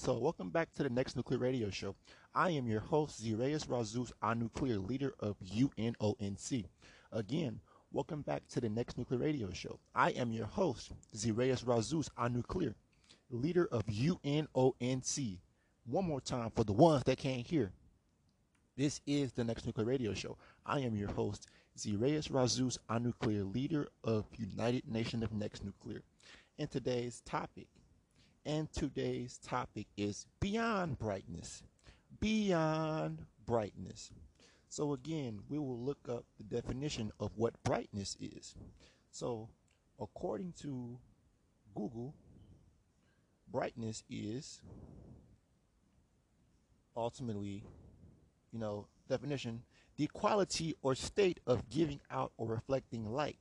Soul. Welcome back to the next Nuclear Radio Show. I am your host, Zireus Razus Nuclear, leader of UNONC. Again, welcome back to the next Nuclear Radio Show. I am your host, Zireus Razus Nuclear, leader of UNONC. One more time for the ones that can't hear. This is the next Nuclear Radio Show. I am your host, Zireus Razus Nuclear, leader of United Nation of Next Nuclear. And today's topic and today's topic is beyond brightness. Beyond brightness. So, again, we will look up the definition of what brightness is. So, according to Google, brightness is ultimately, you know, definition the quality or state of giving out or reflecting light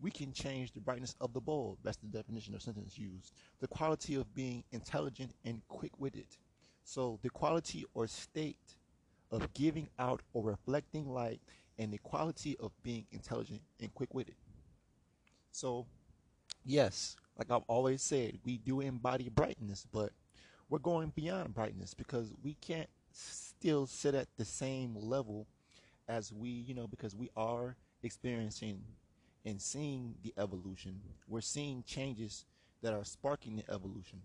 we can change the brightness of the bulb. That's the definition of sentence used. The quality of being intelligent and quick witted. So, the quality or state of giving out or reflecting light, and the quality of being intelligent and quick witted. So, yes, like I've always said, we do embody brightness, but we're going beyond brightness because we can't still sit at the same level as we, you know, because we are experiencing and seeing the evolution, we're seeing changes that are sparking the evolution.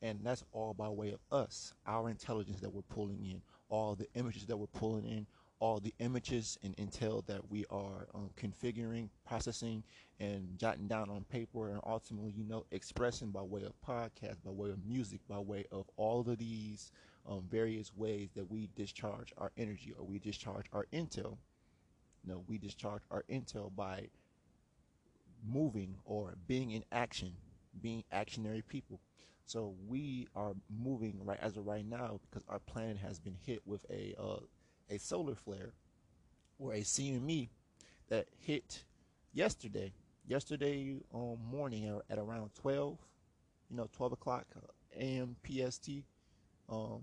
And that's all by way of us, our intelligence that we're pulling in, all the images that we're pulling in, all the images and intel that we are um, configuring, processing, and jotting down on paper, and ultimately, you know, expressing by way of podcast, by way of music, by way of all of these um, various ways that we discharge our energy or we discharge our intel. No, we discharge our intel by moving or being in action, being actionary people. So we are moving right as of right now because our planet has been hit with a uh, a solar flare or a CME that hit yesterday. Yesterday um, morning at, around 12, you know, 12 o'clock a.m. PST. Um,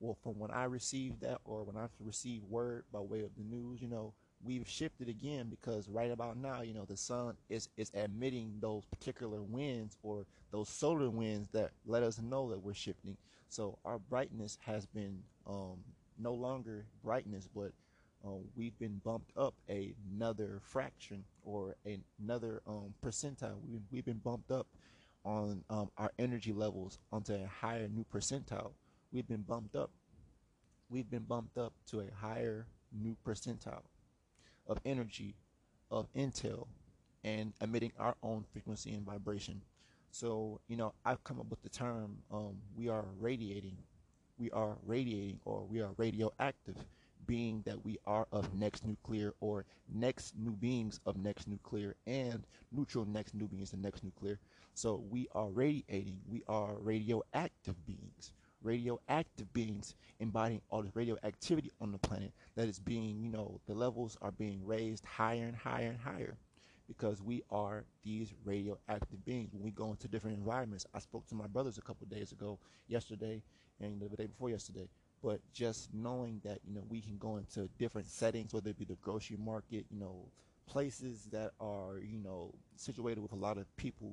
well, from when I received that or when I received word by way of the news, you know, we've shifted again because right about now, you know, the sun is is emitting those particular winds or those solar winds that let us know that we're shifting. So our brightness has been um, no longer brightness, but uh, we've been bumped up another fraction or another um, percentile. We've, we've been bumped up on um, our energy levels onto a higher new percentile. We've been bumped up. We've been bumped up to a higher new percentile of energy, of intel, and emitting our own frequency and vibration. So, you know, I've come up with the term um, we are radiating. We are radiating or we are radioactive, being that we are of next nuclear or next new beings of next nuclear and neutral next new beings of next nuclear. So we are radiating. We are radioactive beings radioactive beings embodying all this radioactivity on the planet that is being, you know, the levels are being raised higher and higher and higher because we are these radioactive beings. When we go into different environments, I spoke to my brothers a couple days ago, yesterday, and the day before yesterday. But just knowing that, you know, we can go into different settings, whether it be the grocery market, you know, places that are, you know, situated with a lot of people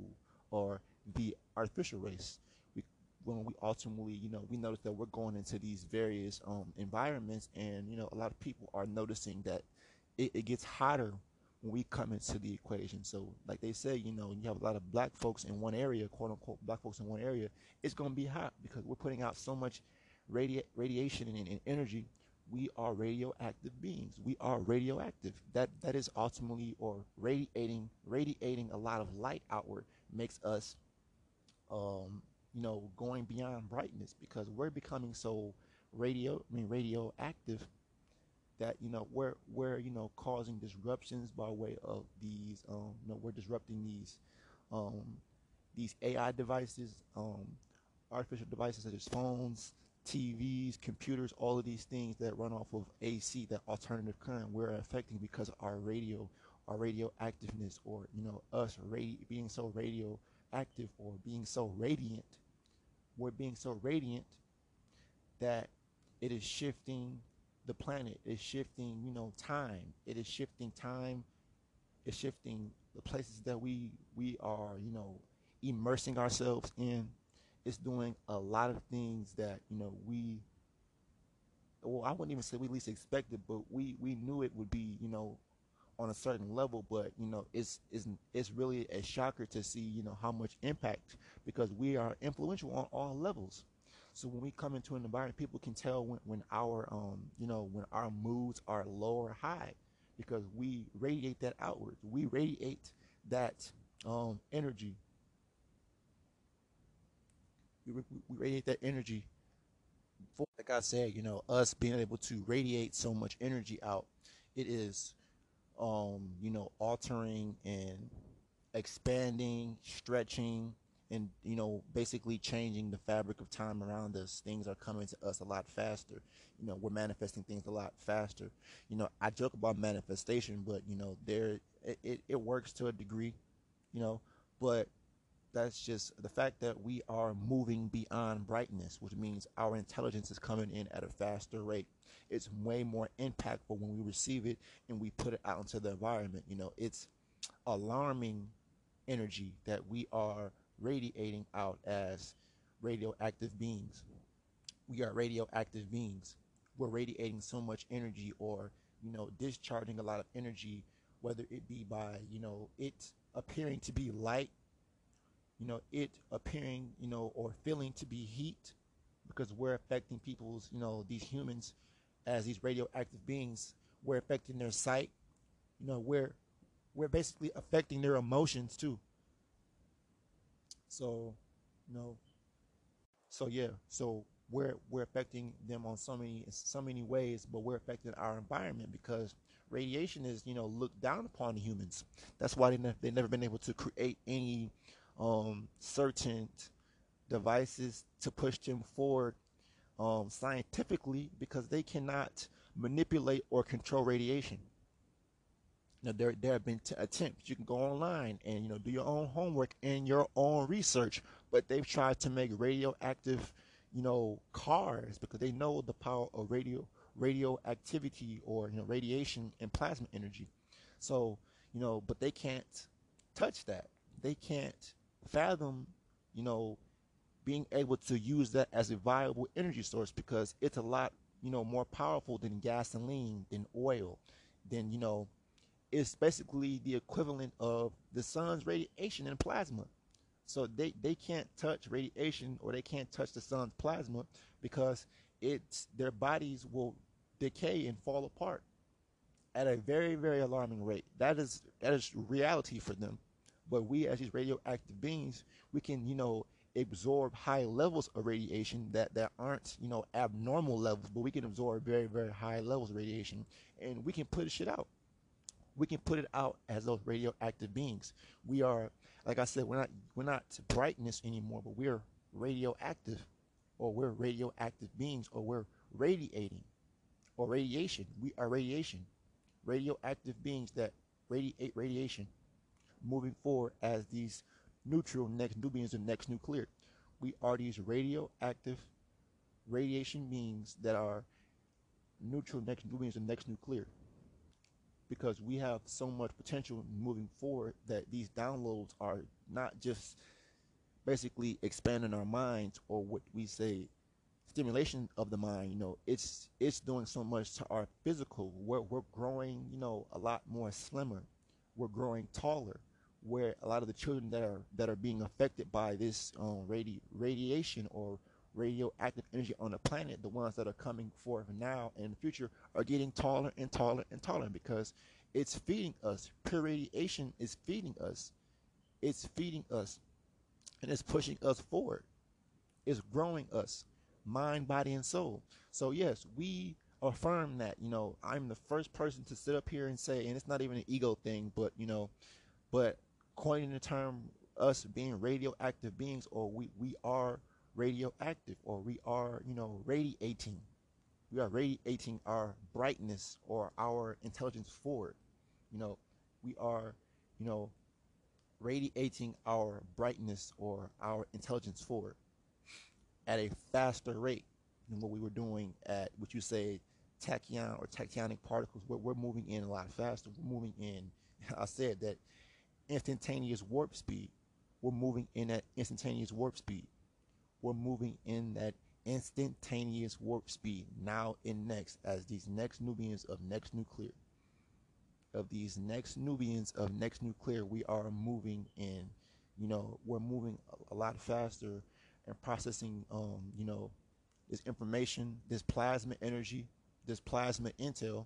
or the artificial race when we ultimately, you know, we notice that we're going into these various um, environments, and you know, a lot of people are noticing that it, it gets hotter when we come into the equation. So, like they say, you know, you have a lot of black folks in one area, quote unquote, black folks in one area, it's going to be hot because we're putting out so much radi- radiation and, and, energy. We are radioactive beings. We are radioactive. That that is ultimately or radiating radiating a lot of light outward makes us um, you know, going beyond brightness because we're becoming so radio, I mean, radioactive that you know we're we're you know causing disruptions by way of these um you know we're disrupting these um these AI devices um artificial devices such as phones TVs computers all of these things that run off of AC that alternative current we're affecting because of our radio our radioactiveness or you know us being so radioactive or being so radiant we're being so radiant that it is shifting the planet. It's shifting you know time. It is shifting time. It's shifting the places that we we are you know immersing ourselves in. It's doing a lot of things that you know we well i wouldn't even say we least expected but we we knew it would be you know on a certain level but you know it's it's it's really a shocker to see you know how much impact because we are influential on all levels. So when we come into an environment people can tell when, when our um you know when our moods are low or high because we radiate that outwards. We radiate that um energy. We, we radiate that energy. Like i said you know us being able to radiate so much energy out it is um, you know, altering and expanding, stretching, and you know, basically changing the fabric of time around us. Things are coming to us a lot faster. You know, we're manifesting things a lot faster. You know, I joke about manifestation, but you know, there it, it, it works to a degree. You know, but that's just the fact that we are moving beyond brightness, which means our intelligence is coming in at a faster rate. It's way more impactful when we receive it and we put it out into the environment. You know, it's alarming energy that we are radiating out as radioactive beings. We are radioactive beings. We're radiating so much energy or, you know, discharging a lot of energy, whether it be by, you know, it appearing to be light you know, it appearing, you know, or feeling to be heat because we're affecting people's, you know, these humans as these radioactive beings, we're affecting their sight. You know, we're we're basically affecting their emotions too. So, you know, so yeah, so we're we're affecting them on so many so many ways, but we're affecting our environment because radiation is you know looked down upon humans. That's why they ne- they've never been able to create any um, certain devices to push them forward um, scientifically because they cannot manipulate or control radiation. Now there there have been t- attempts. You can go online and you know do your own homework and your own research, but they've tried to make radioactive, you know, cars because they know the power of radio radioactivity or you know radiation and plasma energy. So you know, but they can't touch that. They can't fathom, you know, being able to use that as a viable energy source because it's a lot, you know, more powerful than gasoline, than oil, than, you know, it's basically the equivalent of the sun's radiation and plasma. So they, they can't touch radiation or they can't touch the sun's plasma because it's their bodies will decay and fall apart at a very, very alarming rate. That is that is reality for them. But we, as these radioactive beings, we can, you know, absorb high levels of radiation that, that aren't, you know, abnormal levels, but we can absorb very, very high levels of radiation and we can put shit out. We can put it out as those radioactive beings. We are, like I said, we're not we're not brightness anymore, but we're radioactive, or we're radioactive beings, or we're radiating, or radiation. We are radiation, radioactive beings that radiate radiation moving forward as these neutral next nubians and next nuclear. We are these radioactive radiation beings that are neutral next nubians and next nuclear. Because we have so much potential moving forward that these downloads are not just basically expanding our minds or what we say stimulation of the mind you know. It's it's doing so much to our physical. We're, we're growing you know a lot more slimmer. We're growing taller where a lot of the children that are that are being affected by this um, radi- radiation or radioactive energy on the planet, the ones that are coming forth now and in the future, are getting taller and taller and taller because it's feeding us. Pure radiation is feeding us. It's feeding us, and it's pushing us forward. It's growing us, mind, body, and soul. So yes, we affirm that. You know, I'm the first person to sit up here and say, and it's not even an ego thing, but you know, but coining the term us being radioactive beings or we, we are radioactive or we are, you know, radiating. We are radiating our brightness or our intelligence forward. You know, we are, you know, radiating our brightness or our intelligence forward at a faster rate than what we were doing at what you say tachyon or tachyonic particles where we're moving in a lot faster. We're moving in I said that instantaneous warp speed. We're moving in that instantaneous warp speed. we're moving in that instantaneous warp speed now in next as these next Nubians of next nuclear of these next Nubians of next nuclear we are moving in you know we're moving a lot faster and processing um you know this information this plasma energy this plasma intel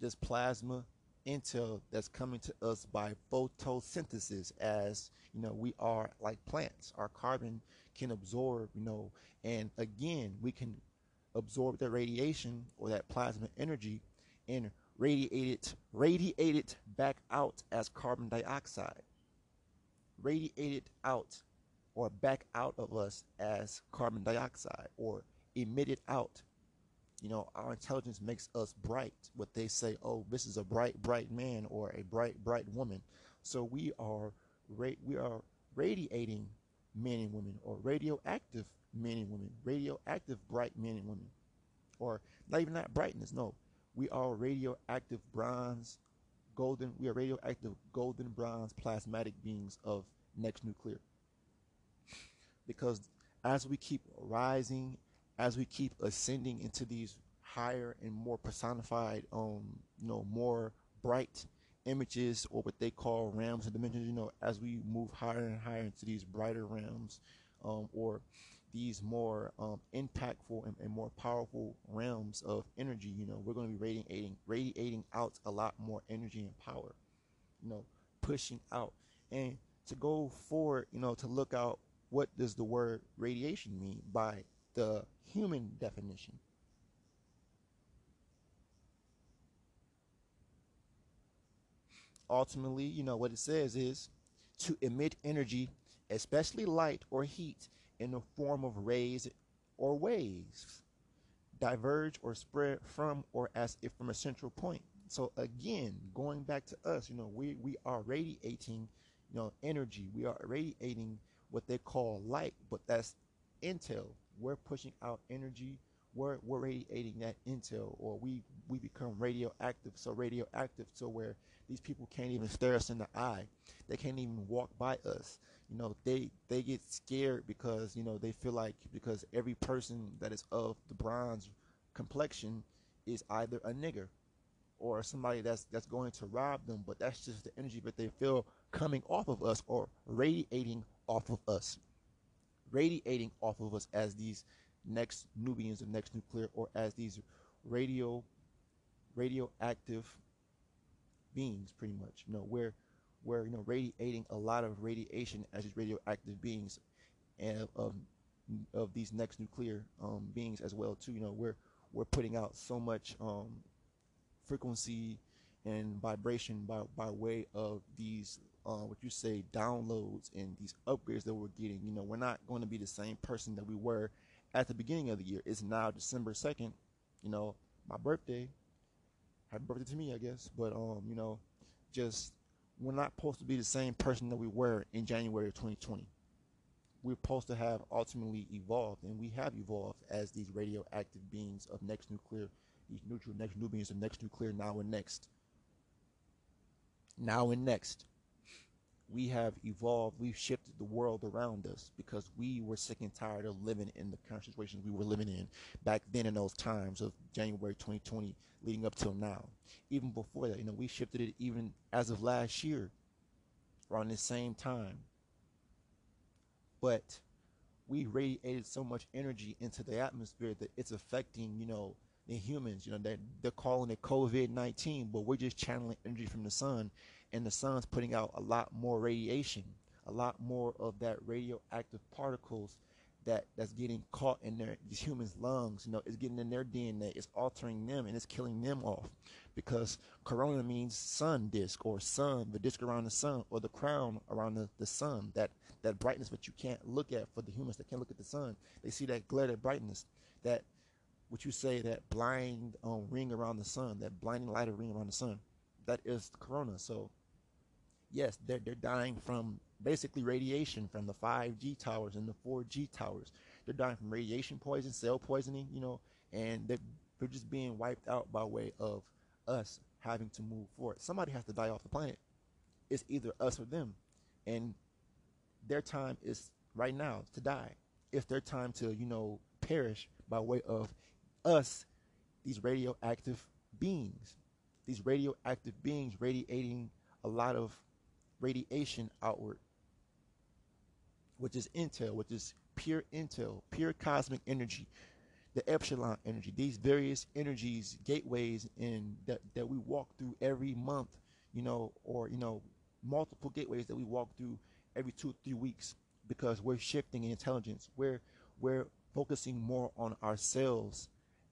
this plasma intel that's coming to us by photosynthesis as you know we are like plants. Our carbon can absorb you know and again we can absorb that radiation or that plasma energy and radiate it radiate it back out as carbon dioxide. Radiate it out or back out of us as carbon dioxide or emit it out you know, our intelligence makes us bright. What they say, oh, this is a bright, bright man or a bright, bright woman. So we are ra- we are radiating men and women, or radioactive men and women, radioactive bright men and women, or not even that brightness. No, we are radioactive bronze, golden. We are radioactive golden bronze plasmatic beings of next nuclear. Because as we keep rising as we keep ascending into these higher and more personified, um, you know, more bright images or what they call realms and dimensions, you know, as we move higher and higher into these brighter realms, um, or these more um, impactful and, and, more powerful realms of energy, you know, we're going to be radiating, radiating out a lot more energy and power, you know, pushing out. And to go forward, you know, to look out what does the word radiation mean by the human definition. Ultimately, you know, what it says is to emit energy, especially light or heat, in the form of rays or waves, diverge or spread from or as if from a central point. So again, going back to us, you know, we, we are radiating, you know, energy. We are radiating what they call light, but that's intel we're pushing out energy we're, we're radiating that intel or we we become radioactive. So radioactive so where these people can't even stare us in the eye. They can't even walk by us. You know they they get scared because you know they feel like because every person that is of the bronze complexion is either a nigger or somebody that's that's going to rob them but that's just the energy that they feel coming off of us or radiating off of us radiating off of us as these next Nubians of next nuclear or as these radio radioactive beings pretty much. You know we're we're you know radiating a lot of radiation as these radioactive beings and of of these next nuclear um, beings as well too. You know we're we're putting out so much um, frequency and vibration by by way of these uh, what you say downloads and these upgrades that we're getting. You know, we're not going to be the same person that we were at the beginning of the year. It's now December second. You know, my birthday. Happy birthday to me, I guess. But um, you know, just we're not supposed to be the same person that we were in January of 2020. We're supposed to have ultimately evolved, and we have evolved as these radioactive beings of next nuclear, these neutral next new beings of next nuclear, now and next. Now and next we have evolved, we've shifted the world around us because we were sick and tired of living in the current situations we were living in back then in those times of January 2020 leading up till now. Even before that, you know, we shifted it even as of last year around the same time. But we radiated so much energy into the atmosphere that it's affecting, you know, the humans, you know, they're, they're calling it COVID 19, but we're just channeling energy from the sun and the sun's putting out a lot more radiation, a lot more of that radioactive particles that that's getting caught in their these humans' lungs. You know, it's getting in their DNA, it's altering them, and it's killing them off. Because corona means sun disk or sun, the disk around the sun, or the crown around the, the sun. That that brightness that you can't look at for the humans that can't look at the sun. They see that glare, that brightness, that what you say that blind um, ring around the sun, that blinding light of ring around the sun. That is corona. So yes, they're, they're dying from basically radiation from the 5G towers and the 4G towers. They're dying from radiation poison, cell poisoning, you know, and they're, they're just being wiped out by way of us having to move forward. Somebody has to die off the planet. It's either us or them. And their time is right now to die. it's their time to, you know, perish by way of us, these radioactive beings. These radioactive beings radiating a lot of radiation outward, which is intel, which is pure intel, pure cosmic energy, the epsilon energy, these various energies, gateways in that, that we walk through every month, you know, or you know, multiple gateways that we walk through every two, three weeks because we're shifting in intelligence. We're we're focusing more on ourselves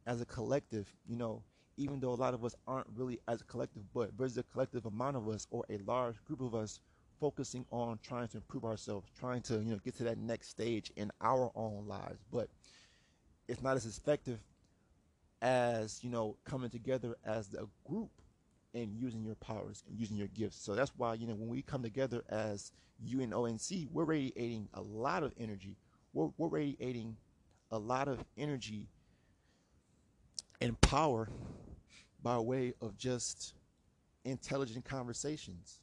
as a collective, you know, even though a lot of us aren't really as a collective, but there's a collective amount of us or a large group of us focusing on trying to improve ourselves, trying to, you know, get to that next stage in our own lives. But it's not as effective as, you know, coming together as a group and using your powers and using your gifts. So that's why, you know, when we come together as UNONC, we're radiating a lot of energy. We're, we're radiating a lot of energy and power by way of just intelligent conversations,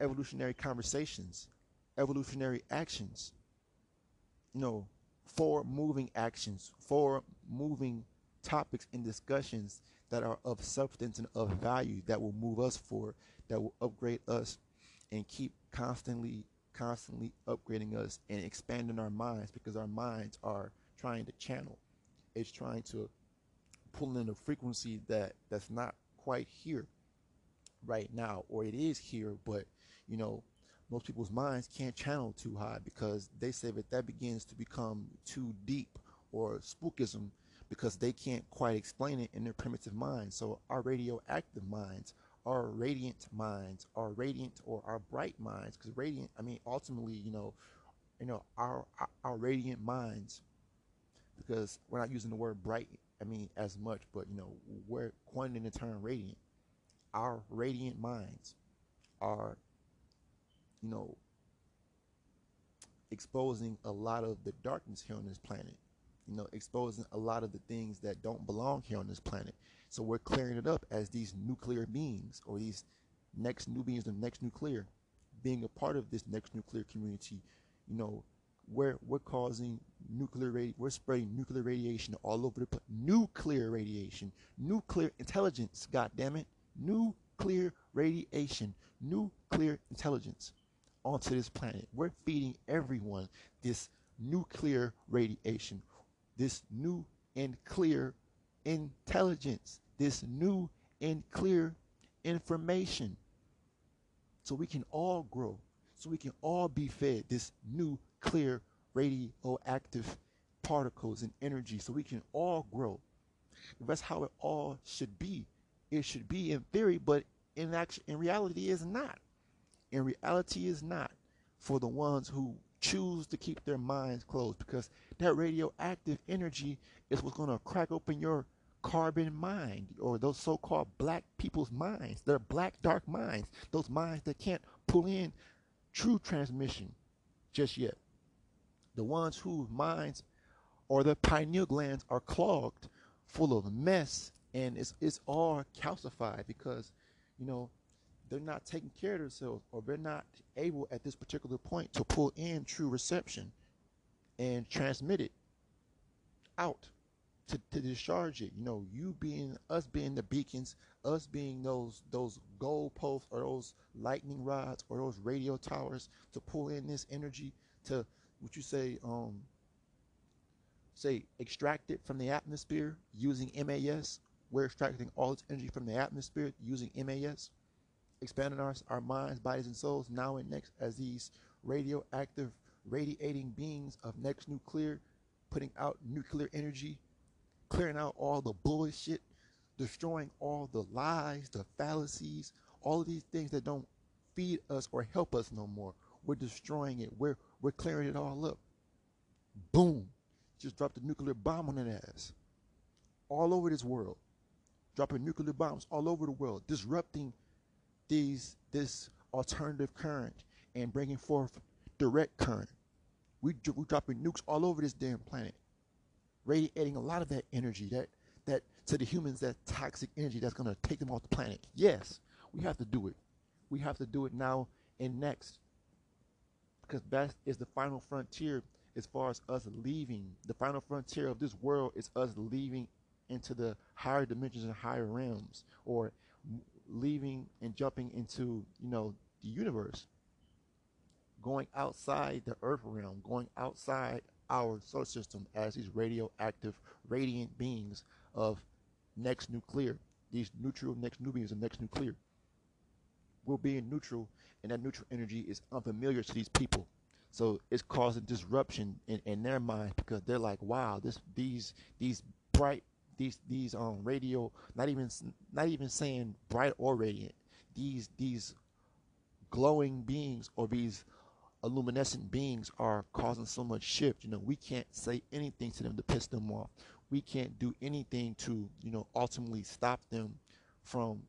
evolutionary conversations, evolutionary actions, you know, for moving actions, for moving topics and discussions that are of substance and of value that will move us forward, that will upgrade us and keep constantly, constantly upgrading us and expanding our minds because our minds are trying to channel. It's trying to pull in a frequency that that's not quite here right now, or it is here, but you know, most people's minds can't channel too high because they say that that begins to become too deep or spookism because they can't quite explain it in their primitive minds. So our radioactive minds, our radiant minds, our radiant or our bright minds, because radiant, I mean, ultimately, you know, you know, our, our our radiant minds, because we're not using the word bright, I mean, as much, but you know, we're coining the term radiant. Our radiant minds are, you know, exposing a lot of the darkness here on this planet you know, exposing a lot of the things that don't belong here on this planet. So we're clearing it up as these nuclear beings or these next new beings, the next nuclear, being a part of this next nuclear community. You know, we're we're causing nuclear radi- we're spreading nuclear radiation all over the place. Nuclear radiation, nuclear intelligence. God damn it, nuclear radiation, nuclear intelligence onto this planet. We're feeding everyone this nuclear radiation this new and clear intelligence, this new and clear information. So we can all grow, so we can all be fed this new, clear, radioactive particles and energy, so we can all grow. That's how it all should be. It should be in theory, but in action, in reality, is not. In reality, is not for the ones who choose to keep their minds closed because that radioactive energy is what's going to crack open your carbon mind or those so-called black people's minds their black dark minds those minds that can't pull in true transmission just yet the ones whose minds or their pineal glands are clogged full of mess and it's, it's all calcified because you know they're not taking care of themselves or they're not able at this particular point to pull in true reception and transmit it out to, to discharge it. You know, you being us being the beacons, us being those those gold posts or those lightning rods or those radio towers to pull in this energy to what you say, um say extract it from the atmosphere using MAS. We're extracting all its energy from the atmosphere using MAS expanding our, our minds, bodies, and souls now and next as these radioactive, radiating beings of next nuclear, putting out nuclear energy, clearing out all the bullshit, destroying all the lies, the fallacies, all of these things that don't feed us or help us no more. We're destroying it. We're we're clearing it all up. Boom. Just dropped a nuclear bomb on that ass. All over this world. Dropping nuclear bombs all over the world, disrupting these this alternative current and bringing forth direct current. We we're dropping nukes all over this damn planet, radiating a lot of that energy that that to the humans that toxic energy that's gonna take them off the planet. Yes, we have to do it. We have to do it now and next because that is the final frontier. as far as us leaving the final frontier of this world is us leaving into the higher dimensions and higher realms or leaving and jumping into you know the universe going outside the earth realm going outside our solar system as these radioactive radiant beings of next nuclear these neutral next beings of next nuclear we're being neutral and that neutral energy is unfamiliar to these people. So it's causing disruption in, in their mind because they're like wow this these these bright these these um radio not even not even saying bright or radiant these these glowing beings or these illuminescent beings are causing so much shift. You know we can't say anything to them to piss them off. We can't do anything to you know ultimately stop them from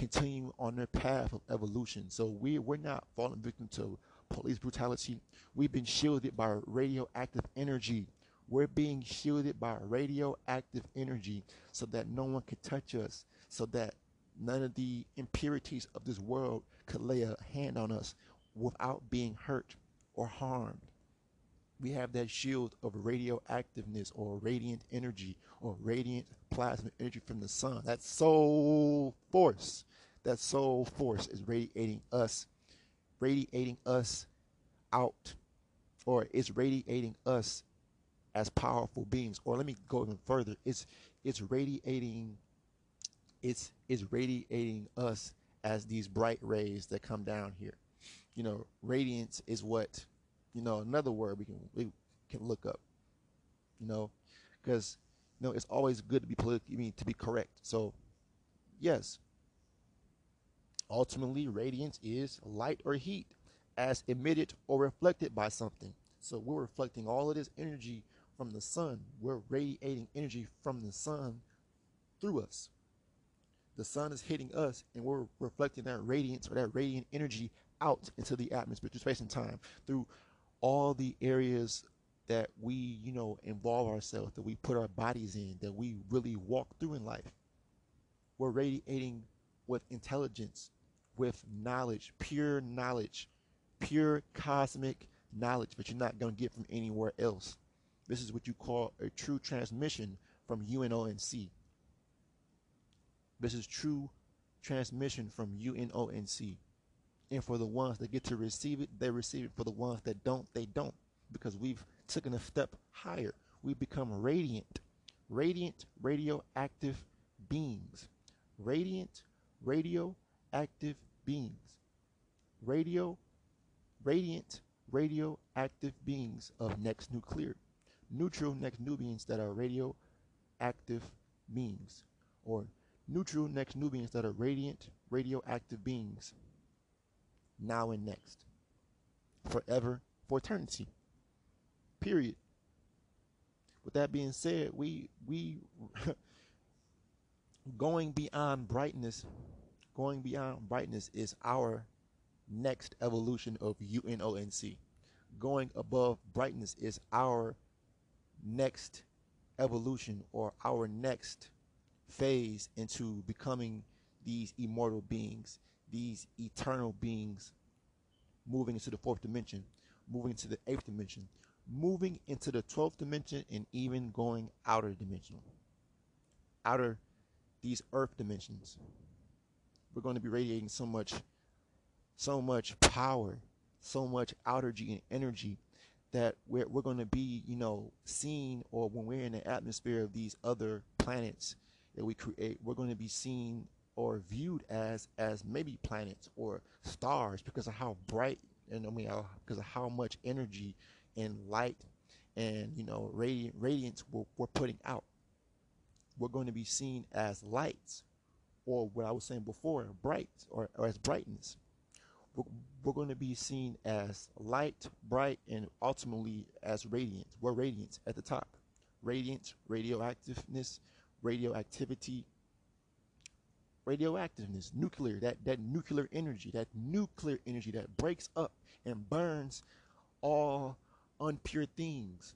continuing on their path of evolution so we we're not falling victim to police brutality we've been shielded by radioactive energy we're being shielded by radioactive energy so that no one could touch us, so that none of the impurities of this world could lay a hand on us without being hurt or harmed. We have that shield of radioactiveness or radiant energy or radiant plasma energy from the sun. That soul force, that soul force is radiating us, radiating us out, or it's radiating us as powerful beings. Or let me go even further. It's it's radiating it's it's radiating us as these bright rays that come down here. You know radiance is what you know another word we can we can look up you know because you know it's always good to be politically I mean to be correct. So yes ultimately radiance is light or heat as emitted or reflected by something so we're reflecting all of this energy from the sun. We're radiating energy from the sun through us. The sun is hitting us, and we're reflecting that radiance or that radiant energy out into the atmosphere through space and time through all the areas that we, you know, involve ourselves, that we put our bodies in, that we really walk through in life. We're radiating with intelligence, with knowledge, pure knowledge, pure cosmic knowledge that you're not going to get from anywhere else. This is what you call a true transmission from UNONC. This is true transmission from UNONC. And for the ones that get to receive it, they receive it. For the ones that don't, they don't. Because we've taken a step higher. We've become radiant. Radiant radioactive beings. Radiant radioactive beings. Radio, radiant radioactive beings of next nuclear neutral next nubians that are radioactive beings, or neutral next nubians that are radiant radioactive beings, now and next, forever, for eternity. Period. With that being said, we we going beyond brightness, going beyond brightness is our next evolution of UNONC. Going above brightness is our next evolution or our next phase into becoming these immortal beings, these eternal beings, moving into the fourth dimension, moving into the eighth dimension, moving into the 12th dimension, and even going outer dimensional, outer these earth dimensions. We're going to be radiating so much, so much power, so much G and energy that we're, we're going to be, you know, seen or when we're in the atmosphere of these other planets that we create, we're going to be seen or viewed as as maybe planets or stars because of how bright and I mean uh, because of how much energy and light and you know radiant radiance we're, we're putting out. We're going to be seen as lights, or what I was saying before, bright or, or as brightness we're, we're going to be seen as light, bright, and ultimately as radiant. We're radiant at the top. Radiant, radioactiveness, radioactivity, radioactiveness, nuclear, that, that nuclear energy, that nuclear energy that breaks up and burns all unpure things.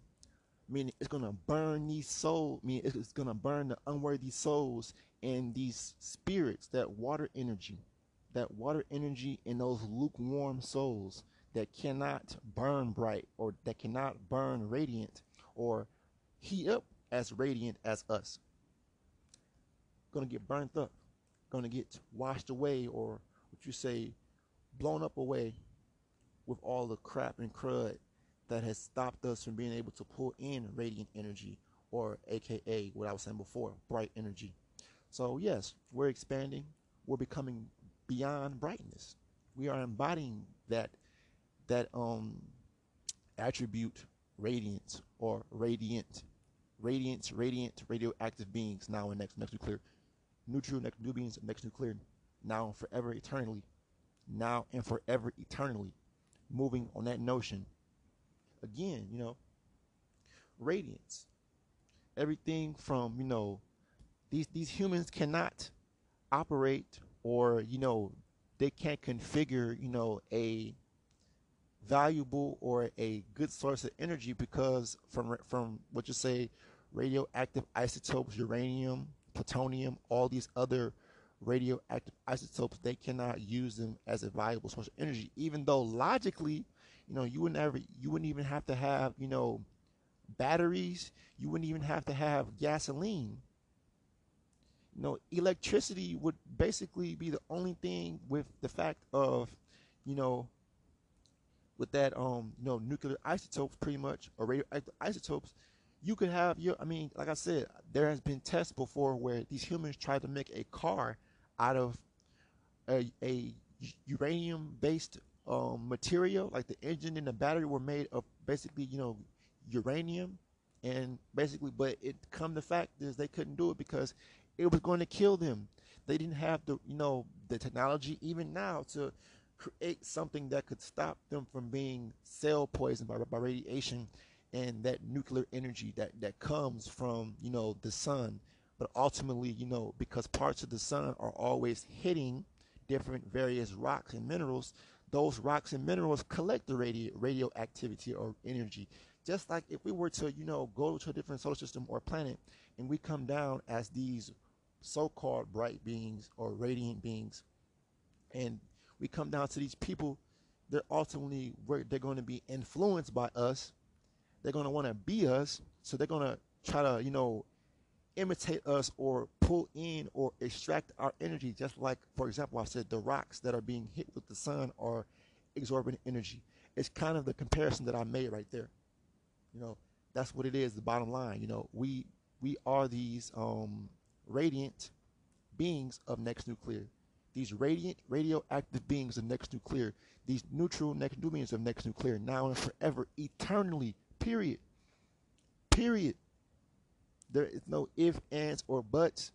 Meaning it's gonna burn these souls, meaning it's gonna burn the unworthy souls and these spirits, that water energy that water energy in those lukewarm souls that cannot burn bright or that cannot burn radiant or heat up as radiant as us. Gonna get burnt up, gonna get washed away, or what you say, blown up away with all the crap and crud that has stopped us from being able to pull in radiant energy, or AKA what I was saying before, bright energy. So, yes, we're expanding, we're becoming beyond brightness. We are embodying that that um attribute radiance or radiant radiance radiant radioactive beings now and next next nuclear neutral next new beings next nuclear now and forever eternally now and forever eternally moving on that notion. Again you know radiance. Everything from you know these these humans cannot operate or you know they can't configure you know a valuable or a good source of energy because from from what you say radioactive isotopes uranium plutonium all these other radioactive isotopes they cannot use them as a valuable source of energy. Even though logically you know you would never you wouldn't even have to have you know batteries. You wouldn't even have to have gasoline you know electricity would basically be the only thing with the fact of you know with that um you know nuclear isotopes pretty much or radioactive isotopes you could have your i mean like i said there has been tests before where these humans tried to make a car out of a, a uranium based um, material like the engine and the battery were made of basically you know uranium. And basically but it come the fact is they couldn't do it because it was going to kill them. They didn't have the you know the technology even now to create something that could stop them from being cell poisoned by, by radiation and that nuclear energy that, that comes from you know the sun. But ultimately you know because parts of the sun are always hitting different various rocks and minerals those rocks and minerals collect the radio radioactivity or energy. Just like if we were to you know go to a different solar system or planet and we come down as these so-called bright beings or radiant beings and we come down to these people, they're ultimately they're going to be influenced by us. They're going to want to be us, so they're going to try to, you know, imitate us or pull in or extract our energy. Just like, for example, I said the rocks that are being hit with the sun are exorbitant energy. It's kind of the comparison that I made right there. You know, that's what it is. The bottom line. You know, we we are these um, radiant beings of next nuclear these radiant radioactive beings of next nuclear, these neutral next beings of next nuclear, now and forever, eternally, period. Period. There is no if, ands, or buts.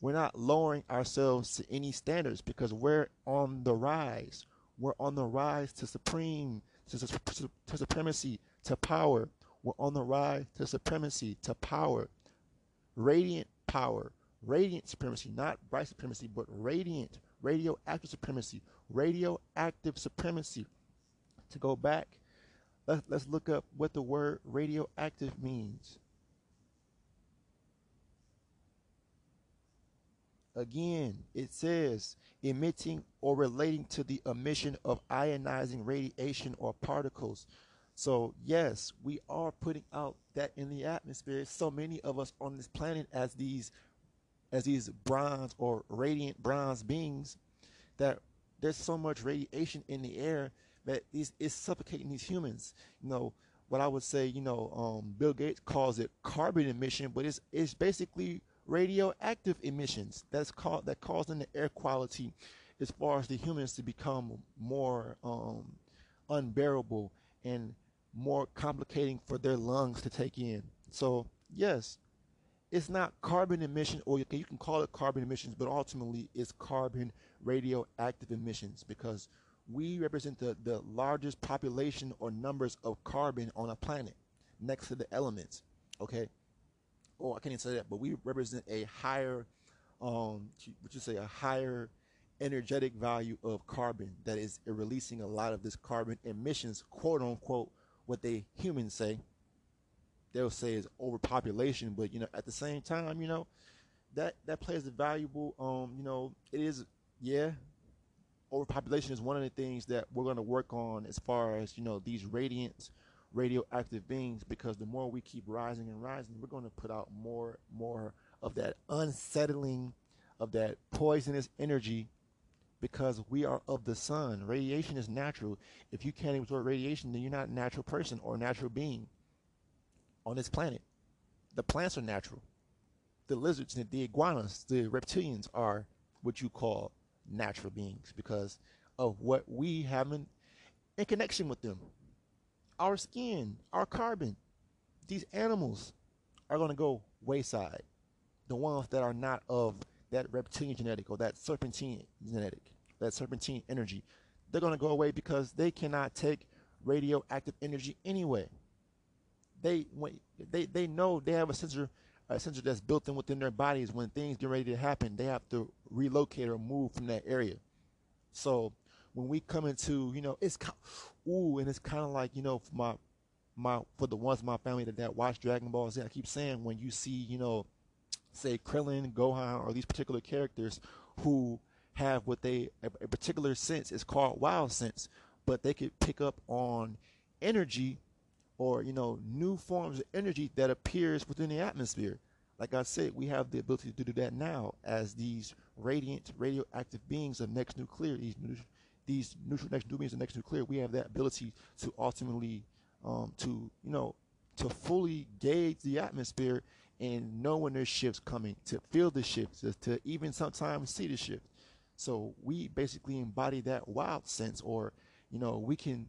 We're not lowering ourselves to any standards because we're on the rise. We're on the rise to supreme, to, to, to supremacy, to power. We're on the rise to supremacy, to power. Radiant power, radiant supremacy, not bright supremacy, but radiant, radioactive supremacy, radioactive supremacy. To go back, let's, let's look up what the word radioactive means. Again, it says emitting or relating to the emission of ionizing radiation or particles. So, yes, we are putting out that in the atmosphere. So many of us on this planet as these as these bronze or radiant bronze beings that there's so much radiation in the air that is, is suffocating these humans. You know, what I would say, you know, um, Bill Gates calls it carbon emission, but it's it's basically radioactive emissions that's called that causing the air quality as far as the humans to become more um, unbearable and more complicating for their lungs to take in. So yes, it's not carbon emission, or you can, call it carbon emissions, but ultimately it's carbon radioactive emissions because we represent the, the largest population or numbers of carbon on a planet next to the elements. Okay. Oh, I can't even say that, but we represent a higher, um, what you say, a higher energetic value of carbon that is releasing a lot of this carbon emissions, quote unquote, what they humans say. They'll say is overpopulation, but you know, at the same time, you know, that that plays a valuable um, you know, it is yeah, overpopulation is one of the things that we're going to work on as far as you know these radiant radioactive beings because the more we keep rising and rising we're going to put out more more of that unsettling of that poisonous energy because we are of the sun. Radiation is natural. If you can't absorb radiation then you're not a natural person or a natural being on this planet. The plants are natural. The lizards the iguanas the reptilians are what you call natural beings because of what we have in, in connection with them. Our skin, our carbon, these animals are going to go wayside. The ones that are not of that reptilian genetic or that serpentine genetic, that serpentine energy, they're going to go away because they cannot take radioactive energy anyway. They they they know they have a sensor a sensor that's built in within their bodies. When things get ready to happen they have to relocate or move from that area. So when we come into you know it's ooh and it's kind of like you know for my my for the ones in my family that, that watch dragon ball z i keep saying when you see you know say krillin gohan or these particular characters who have what they a, particular sense is called wild sense but they could pick up on energy or you know new forms of energy that appears within the atmosphere. Like i said we have the ability to do that now as these radiant radioactive beings of next nuclear these these neutral next new beings of next nuclear we have that ability to ultimately um, to you know to fully gauge the atmosphere and know when there's shifts coming to feel the shifts to even sometimes see the shift so we basically embody that wild sense or you know we can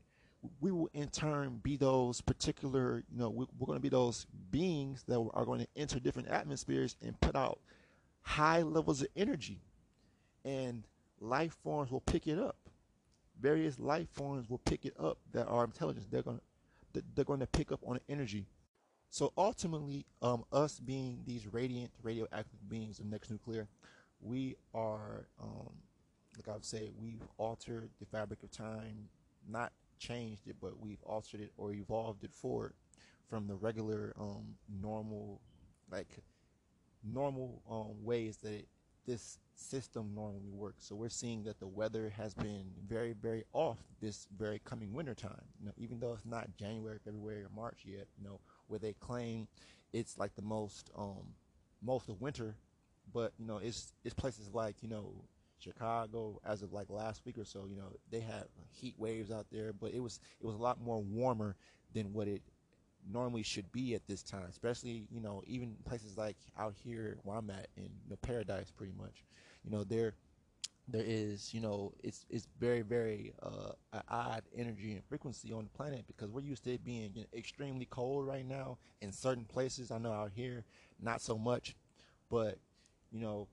we will in turn be those particular, you know, we, are going to be those beings that are going to enter different atmospheres and put out high levels of energy. And life forms will pick it up. Various life forms will pick it up that are intelligent. They're going to, they're going to pick up on the energy. So ultimately, um, us being these radiant, radioactive beings of next nuclear, we are, um, like I've said, we've altered the fabric of time, not changed it, but we've altered it or evolved it forward from the regular, um, normal, like normal um, ways that it, this system normally works. So we're seeing that the weather has been very, very off this very coming winter time. You know, even though it's not January, February, or March yet, you know, where they claim it's like the most um, most of winter, but you know, it's it's places like you know Chicago as of like last week or so, you know, they had heat waves out there, but it was it was a lot more warmer than what it normally should be at this time, especially, you know, even places like out here where I'm at in you know, paradise pretty much. You know, there there is, you know, it's it's very, very uh, odd energy and frequency on the planet because we're used to it being you know, extremely cold right now in certain places. I know out here, not so much, but you know,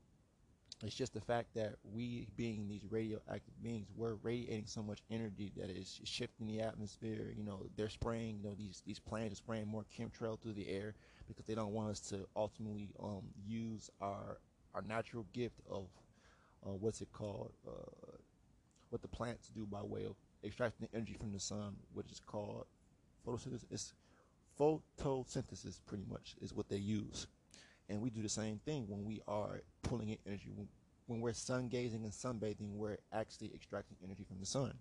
it's just the fact that we, being these radioactive beings, we're radiating so much energy that is shifting the atmosphere. You know, they're spraying, you know, these these planets are spraying more chemtrail through the air because they don't want us to ultimately um, use our our natural gift of uh, what's it called, uh, what the plants do by way of extracting energy from the sun, which is called photosynthesis. It's photosynthesis, pretty much, is what they use. And we do the same thing when we are pulling in energy. When, we're sun gazing and sunbathing, we're actually extracting energy from the sun.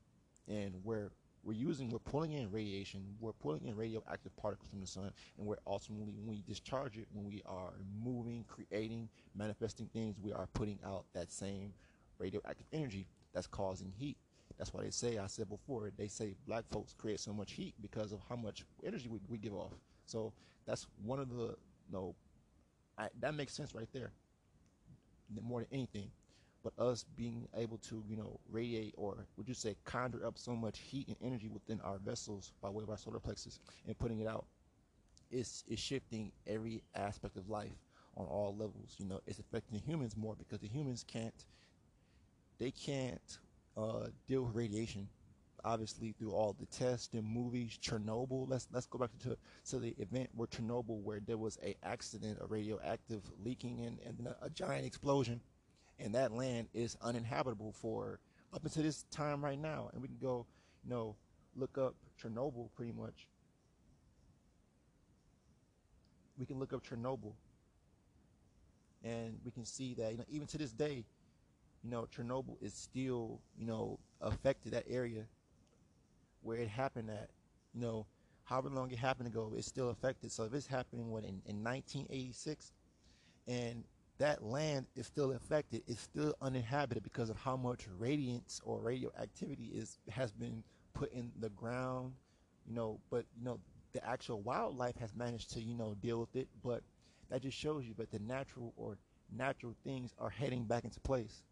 And we're we're using we're pulling in radiation, we're pulling in radioactive particles from the sun, and we're ultimately when we discharge it, when we are moving, creating, manifesting things, we are putting out that same radioactive energy that's causing heat. That's why they say, I said before, they say black folks create so much heat because of how much energy we, we give off. So that's one of the you know, I, that makes sense right there. More than anything, but us being able to, you know, radiate or would you say conjure up so much heat and energy within our vessels by way of our solar plexus and putting it out, it's, is shifting every aspect of life on all levels. You know, it's affecting the humans more because the humans can't, they can't uh, deal with radiation obviously through all the tests and movies. Chernobyl. Let's let's go back to to the event where Chernobyl, where there was a accident, a radioactive leaking, and and a, a giant explosion, and that land is uninhabitable for up until this time right now. And we can go, you know, look up Chernobyl pretty much. We can look up Chernobyl, and we can see that you know even to this day, you know, Chernobyl is still you know affected that area where it happened at, you know, however long it happened ago, it's still affected. So if it's happening what in, in 1986, and that land is still affected, it's still uninhabited because of how much radiance or radioactivity is has been put in the ground, you know. But you know, the actual wildlife has managed to you know deal with it, but that just shows you that the natural or natural things are heading back into place.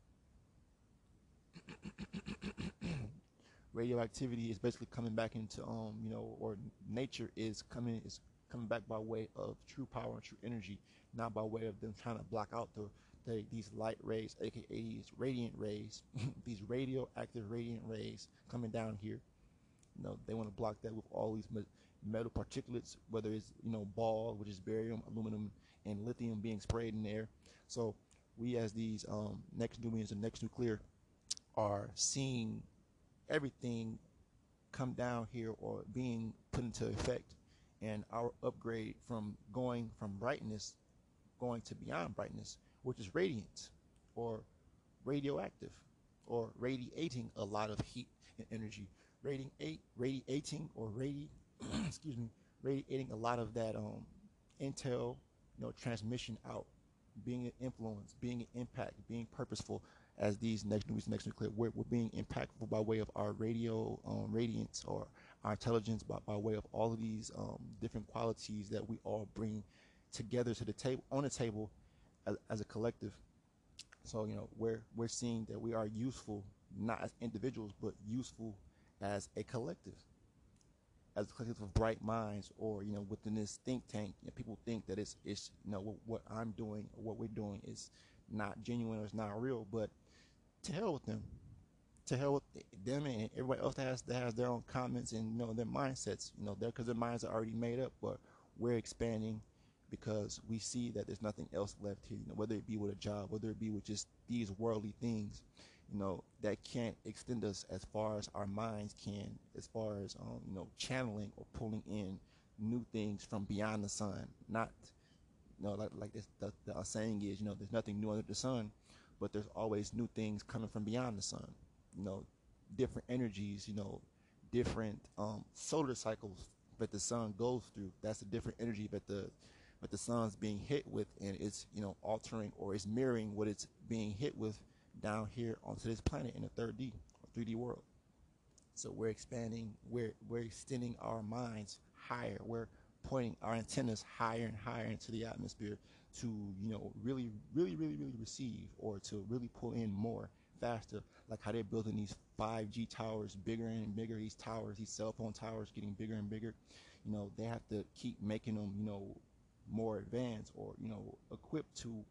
Radioactivity is basically coming back into um you know or nature is coming is coming back by way of true power and true energy not by way of them trying to block out the, the these light rays aka these radiant rays these radioactive radiant rays coming down here. You know they want to block that with all these metal particulates whether it's you know ball which is barium aluminum and lithium being sprayed in the air. So we as these um, next nubians and next nuclear are seeing everything come down here or being put into effect. And our upgrade from going from brightness going to beyond brightness which is radiant or radioactive or radiating a lot of heat and energy. Radiating radiating or radi excuse me radiating a lot of that um intel you know transmission out being an influence being an impact being purposeful as these next news, next nuclear, we're, we're being impactful by way of our radio um, radiance or our intelligence, by, by way of all of these um, different qualities that we all bring together to the table, on the table as, as a collective. So, you know, we're, we're seeing that we are useful, not as individuals, but useful as a collective as a collective of bright minds or you know within this think tank you know, people think that it's it's you know what, what i'm doing or what we're doing is not genuine or it's not real but to hell with them. To hell with them and everybody else that has that has their own comments and you know their mindsets. You know, because their minds are already made up, but we're expanding because we see that there's nothing else left here. You know, whether it be with a job, whether it be with just these worldly things, you know, that can't extend us as far as our minds can, as far as um, you know, channeling or pulling in new things from beyond the sun. Not, you know, like like this the, the saying is, you know, there's nothing new under the sun but there's always new things coming from beyond the sun. You know, different energies. You know, different um, solar cycles that the sun goes through. That's a different energy that the that the sun's being hit with, and it's you know altering or it's mirroring what it's being hit with down here onto this planet in a third D or 3D world. So we're expanding, we're we're extending our minds higher. We're pointing our antennas higher and higher into the atmosphere to you know really really really really receive or to really pull in more faster. Like how they're building these 5g towers bigger and bigger these towers these cell phone towers getting bigger and bigger. You know they have to keep making them you know more advanced or you know equipped to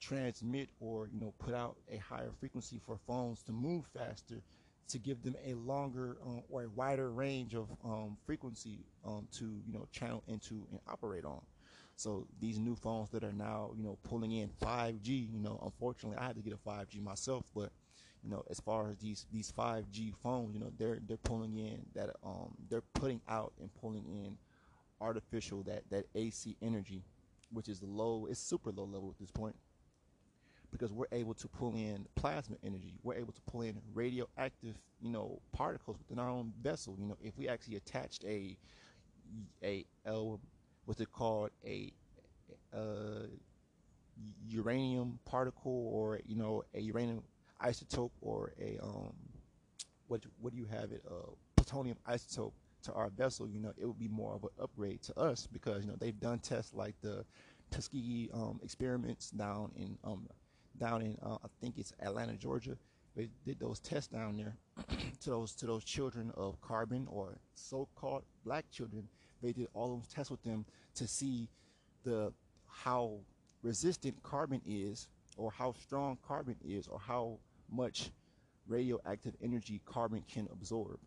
transmit or you know put out a higher frequency for phones to move faster to give them a longer um, or a wider range of um, frequency um, to you know channel into and operate on so these new phones that are now, you know, pulling in 5G, you know, unfortunately I had to get a 5G myself, but you know, as far as these these 5G phones, you know, they're they're pulling in that um they're putting out and pulling in artificial that that AC energy, which is low, it's super low level at this point. Because we're able to pull in plasma energy, we're able to pull in radioactive, you know, particles within our own vessel. You know, if we actually attached a what's it called a uh, uranium particle or you know a uranium isotope or a um what what do you have it uh plutonium isotope to our vessel you know it would be more of an upgrade to us because you know they've done tests like the Tuskegee um, experiments down in um down in uh, I think it's Atlanta Georgia. They did those tests down there to those to those children of carbon or so-called black children they did all those tests with them to see the how resistant carbon is or how strong carbon is or how much radioactive energy carbon can absorb.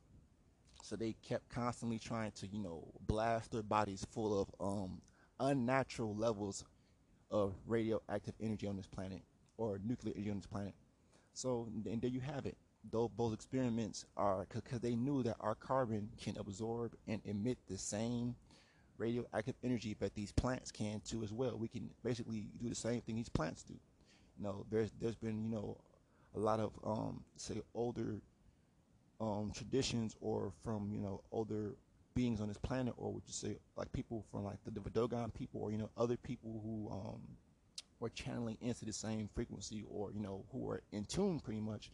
So they kept constantly trying to you know blast their bodies full of um, unnatural levels of radioactive energy on this planet or nuclear energy on this planet. So and there you have it those, those experiments are because they knew that our carbon can absorb and emit the same radioactive energy that these plants can too as well. We can basically do the same thing these plants do. You know, there's there's been you know a lot of um, say older um, traditions or from you know older beings on this planet, or would you say like people from like the, the people, or you know other people who um, were channeling into the same frequency, or you know who were in tune pretty much.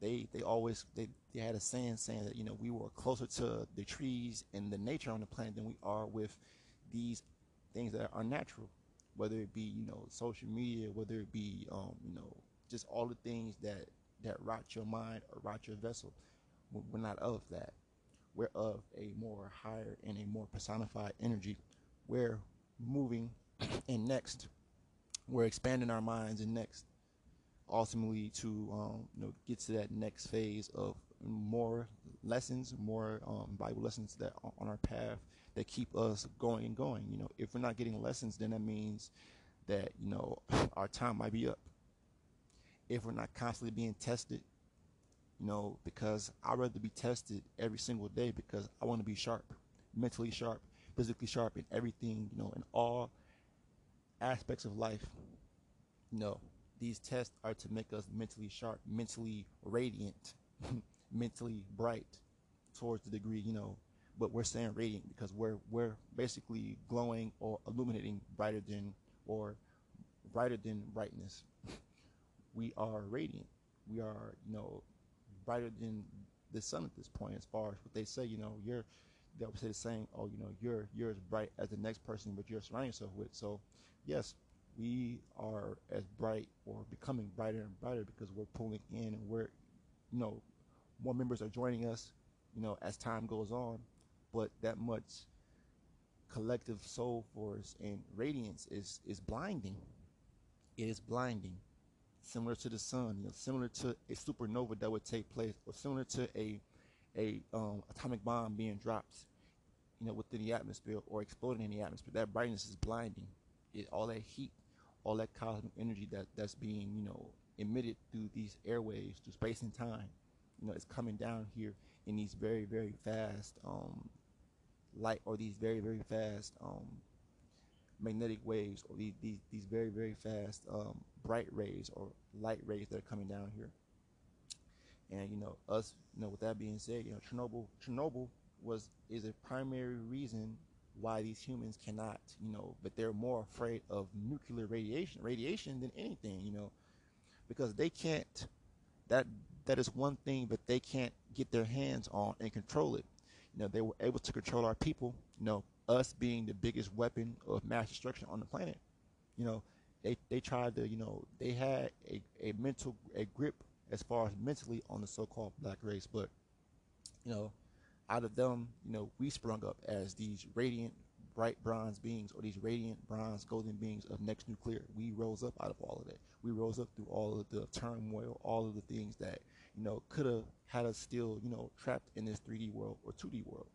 They they always they, they had a saying saying that you know we were closer to the trees and the nature on the planet than we are with these things that are natural, whether it be you know social media, whether it be um, you know just all the things that that rot your mind or rot your vessel. We're not of that. We're of a more higher and a more personified energy. We're moving and next, we're expanding our minds and next, ultimately to um, you know get to that next phase of more lessons, more um, Bible lessons that are on our path that keep us going and going. You know, if we're not getting lessons, then that means that you know our time might be up. If we're not constantly being tested, you know, because I'd rather be tested every single day because I want to be sharp, mentally sharp, physically sharp in everything, you know, in all aspects of life. You know, these tests are to make us mentally sharp, mentally radiant, mentally bright towards the degree, you know, but we're saying radiant because we're we're basically glowing or illuminating brighter than or brighter than brightness. we are radiant. We are, you know, brighter than the sun at this point as far as what they say you know you're they always say the saying oh you know you're you're as bright as the next person but you're surrounding yourself with so yes we are as bright or becoming brighter and brighter because we're pulling in and we're you know more members are joining us you know as time goes on but that much collective soul force and radiance is is blinding it is blinding similar to the sun, you know, similar to a supernova that would take place, or similar to a a um, atomic bomb being dropped, you know, within the atmosphere or exploding in the atmosphere. That brightness is blinding. It, all that heat, all that cosmic energy that that's being, you know, emitted through these airwaves, through space and time, you know, it's coming down here in these very, very fast um, light or these very, very fast um, magnetic waves or these, these, these very, very fast um, bright rays or light rays that are coming down here. And you know, us, you know, with that being said, you know, Chernobyl, Chernobyl was is a primary reason why these humans cannot, you know, but they're more afraid of nuclear radiation, radiation than anything, you know, because they can't. That that is one thing, but they can't get their hands on and control it. You know, they were able to control our people. You know, us being the biggest weapon of mass destruction on the planet. You know, they they tried to, you know, they had a, a mental a grip as far as mentally on the so-called black race, but you know, out of them, you know, we sprung up as these radiant, bright bronze beings, or these radiant bronze golden beings of next nuclear. We rose up out of all of that. We rose up through all of the turmoil, all of the things that you know could have had us still, you know, trapped in this 3D world or 2D world.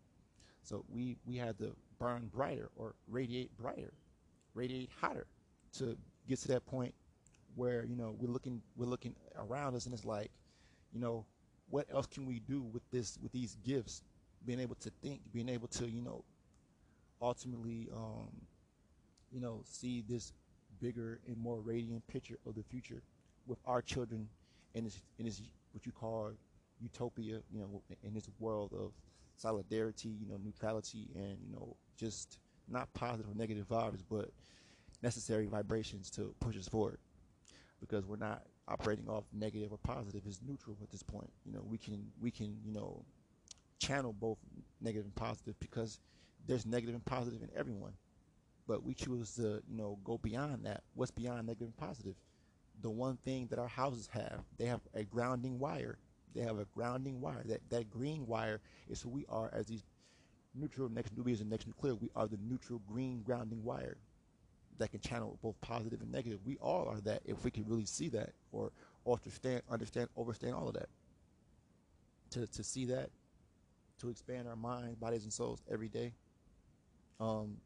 So we we had to burn brighter or radiate brighter, radiate hotter to get to that point where you know we're looking we're looking around us and it's like, you know, what else can we do with this with these gifts? Being able to think, being able to you know, ultimately, um, you know, see this bigger and more radiant picture of the future with our children in this in this what you call utopia, you know, in this world of solidarity, you know, neutrality, and you know, just not positive or negative vibes, but necessary vibrations to push us forward. Because we're not operating off negative or positive; it's neutral at this point. You know, we can we can you know channel both negative and positive because there's negative and positive in everyone. But we choose to you know go beyond that. What's beyond negative and positive? The one thing that our houses have, they have a grounding wire they have a grounding wire. That that green wire is who we are as these neutral next nucleus and next nuclear. We are the neutral green grounding wire that can channel both positive and negative. We all are that if we can really see that or understand, understand, overstand all of that. To to see that, to expand our minds, bodies, and souls every day. Um,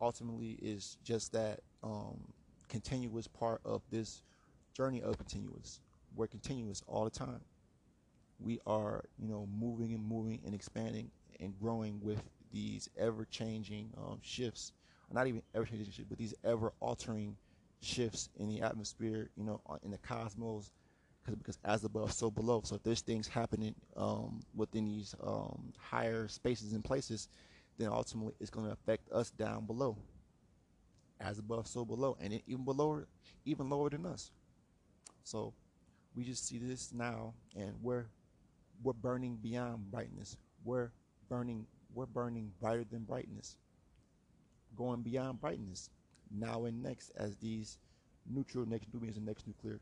ultimately, is just that um, continuous part of this journey of continuous. We're continuous all the time we are, you know, moving and moving and expanding and growing with these ever-changing um, shifts, not even ever-changing shifts, but these ever-altering shifts in the atmosphere, you know, in the cosmos, because because as above, so below. So if there's things happening um, within these um, higher spaces and places, then ultimately it's going to affect us down below. As above, so below, and even below, even lower than us. So we just see this now, and we're we're burning beyond brightness. We're burning we're burning brighter than brightness. Going beyond brightness. Now and next, as these neutral next nucleus and next nuclear,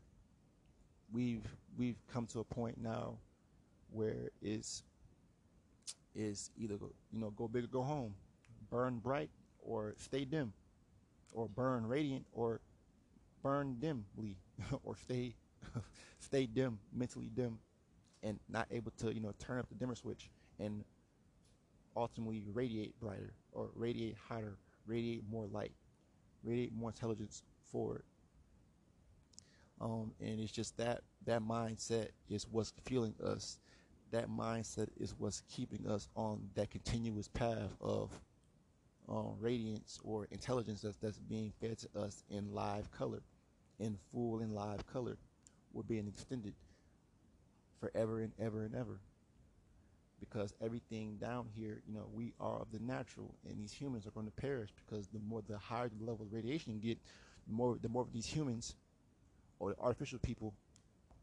we've we've come to a point now where is is either you know go big or go home, burn bright or stay dim, or burn radiant or burn dimly, or stay stay dim, mentally dim, and not able to you know turn up the dimmer switch and ultimately radiate brighter or radiate hotter, radiate more light, radiate more intelligence forward. Um, and it's just that that mindset is what's fueling us. That mindset is what's keeping us on that continuous path of um, radiance or intelligence that's, that's being fed to us in live color, in full and live color. We're being extended forever and ever and ever because everything down here, you know, we are of the natural, and these humans are going to perish because the more the higher the level of radiation you get, the more the more of these humans or the artificial people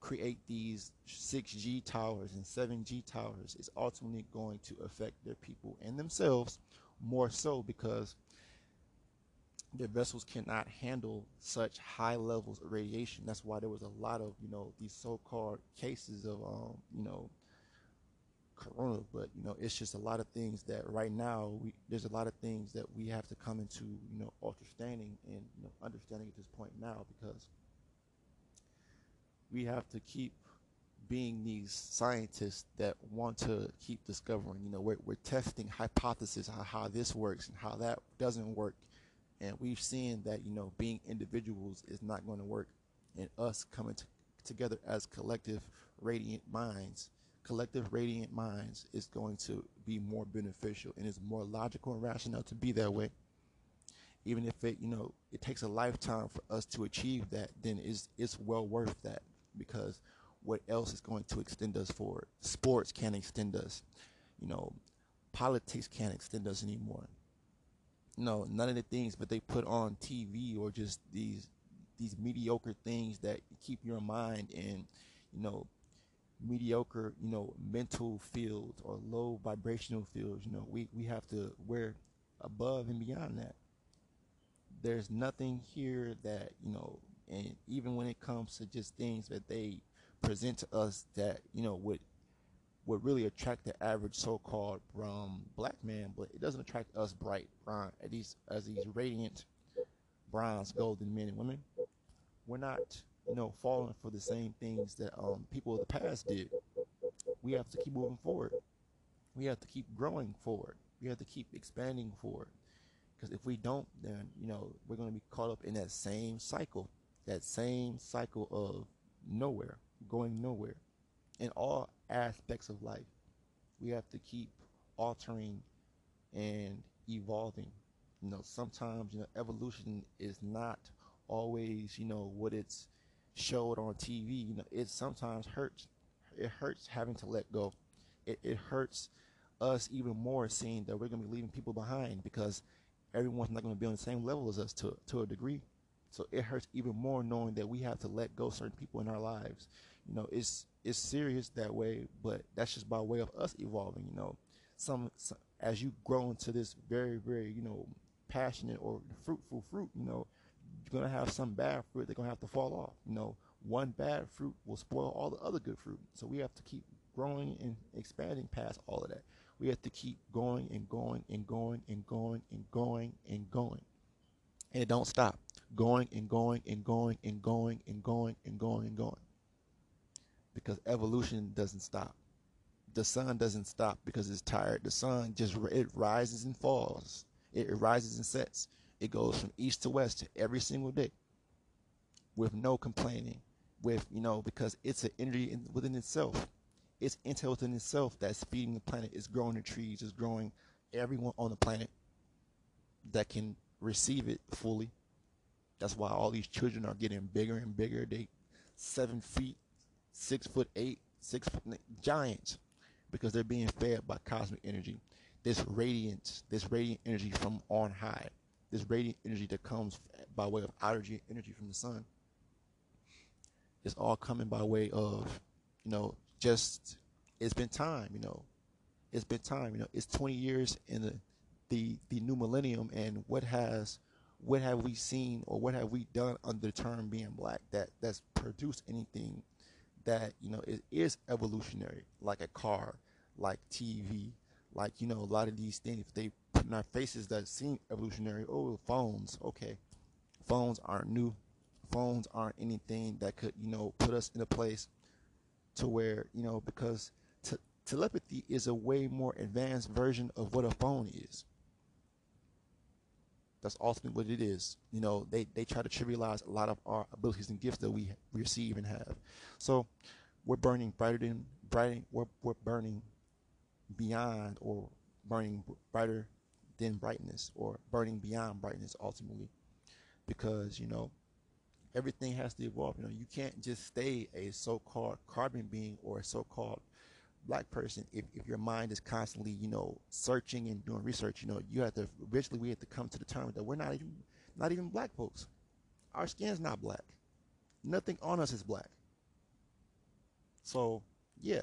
create these 6G towers and 7G towers is ultimately going to affect their people and themselves more so because their vessels cannot handle such high levels of radiation. That's why there was a lot of, you know, these so-called cases of, um, you know, corona but you know it's just a lot of things that right now we there's a lot of things that we have to come into you know understanding and you know understanding at this point now because we have to keep being these scientists that want to keep discovering you know we're, we're testing hypotheses on how this works and how that doesn't work. And we've seen that you know being individuals is not going to work. And us coming together as collective radiant minds collective radiant minds is going to be more beneficial. And it's more logical and rational to be that way. Even if it you know it takes a lifetime for us to achieve that then it's it's well worth that because what else is going to extend us forward sports can't extend us you know politics can't extend us anymore no none of the things but they put on tv or just these these mediocre things that keep your mind in you know mediocre, you know, mental fields or low vibrational fields. You know, we, we have to wear above and beyond that. There's nothing here that, you know, and even when it comes to just things that they present to us that, you know, would would really attract the average so-called um, black man, but it doesn't attract us bright, brown, at these as these radiant bronze, golden men and women. We're not you know, falling for the same things that um, people of the past did. We have to keep moving forward. We have to keep growing forward. We have to keep expanding forward. Because if we don't, then, you know, we're going to be caught up in that same cycle, that same cycle of nowhere, going nowhere in all aspects of life. We have to keep altering and evolving. You know, sometimes, you know, evolution is not always, you know, what it's showed on TV, you know, it sometimes hurts. It hurts having to let go. It, it hurts us even more seeing that we're going to be leaving people behind because everyone's not going to be on the same level as us to, to a degree. So it hurts even more knowing that we have to let go certain people in our lives. You know, it's it's serious that way, but that's just by way of us evolving. You know, some, some as you grow into this very very you know passionate or fruitful fruit, you know, you're gonna have some bad fruit. They're gonna have to fall off. You know, one bad fruit will spoil all the other good fruit. So we have to keep growing and expanding past all of that. We have to keep going and going and going and going and going and going. And it don't stop. Going and going and going and going and going and going and going. Because evolution doesn't stop. The sun doesn't stop because it's tired. The sun just it rises and falls. It rises and sets. It goes from east to west every single day with no complaining, with, you know, because it's an energy in, within itself. It's intel within itself that's feeding the planet. It's growing the trees. It's growing everyone on the planet that can receive it fully. That's why all these children are getting bigger and bigger. They seven feet, six foot eight, six foot giants because they're being fed by cosmic energy. This radiance, this radiant energy from on high, this radiant energy that comes by way of outer energy from the sun, It's all coming by way of, you know, just it's been time, you know, it's been time, you know, it's 20 years in the the the new millennium, and what has what have we seen or what have we done under the term being black that that's produced anything that you know is, is evolutionary like a car like tv like you know a lot of these things they put in our faces that seem evolutionary oh phones okay. Phones aren't new. Phones aren't anything that could you know put us in a place to where you know because te- telepathy is a way more advanced version of what a phone is that's ultimately what it is. You know, they, they try to trivialize a lot of our abilities and gifts that we receive and have. So we're burning brighter than brighter. We're, we're burning beyond or burning brighter than brightness or burning beyond brightness ultimately because you know everything has to evolve you know you can't just stay a so-called carbon being or a so-called black person, if, if your mind is constantly, you know, searching and doing research, you know, you have to eventually we have to come to the term that we're not even not even black folks. Our skin's not black. Nothing on us is black. So yeah.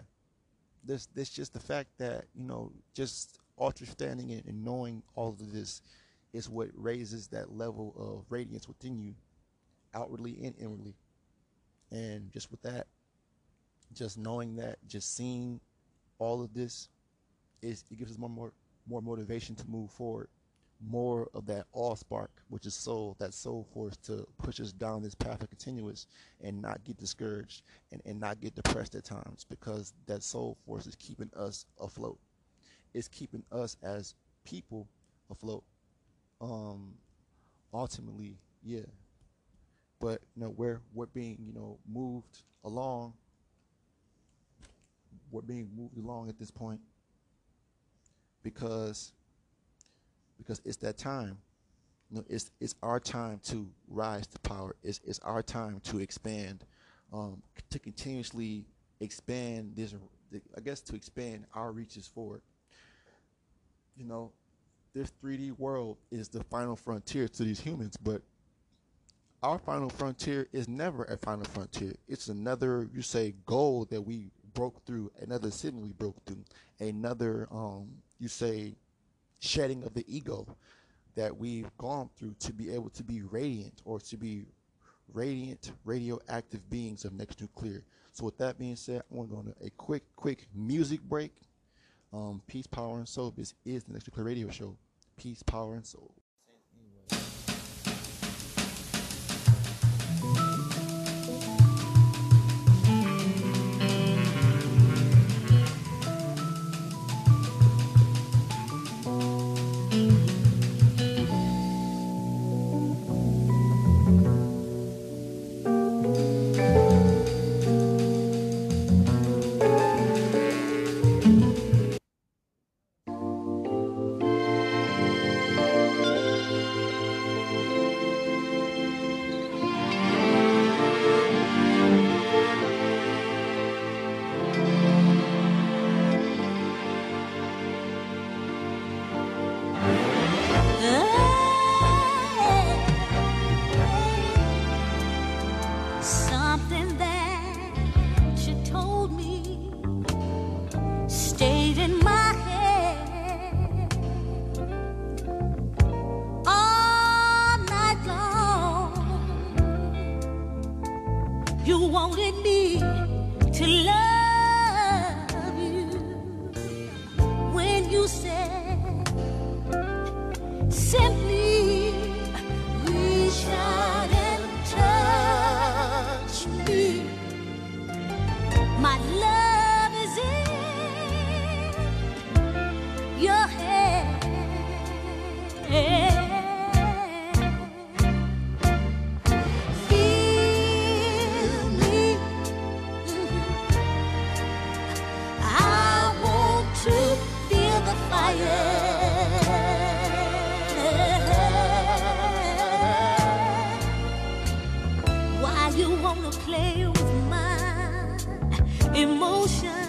This this just the fact that, you know, just understanding it and knowing all of this is what raises that level of radiance within you, outwardly and inwardly. And just with that, just knowing that, just seeing all of this is it gives us more more more motivation to move forward. More of that all spark which is soul that soul force to push us down this path of continuous and not get discouraged and, and not get depressed at times because that soul force is keeping us afloat. It's keeping us as people afloat. Um ultimately yeah. But you know we're we're being you know moved along we're being moved along at this point because because it's that time. You know, it's it's our time to rise to power. It's it's our time to expand, um, to continuously expand this. I guess to expand our reaches forward. You know, this 3D world is the final frontier to these humans, but our final frontier is never a final frontier. It's another, you say, goal that we broke through, another sin we broke through, another, um, you say, shedding of the ego that we've gone through to be able to be radiant or to be radiant radioactive beings of next nuclear. So with that being said, I want to a quick, quick music break. Um, Peace, Power, and Soul. This is the Next Nuclear Radio Show. Peace, Power, and Soul. play with my emotions.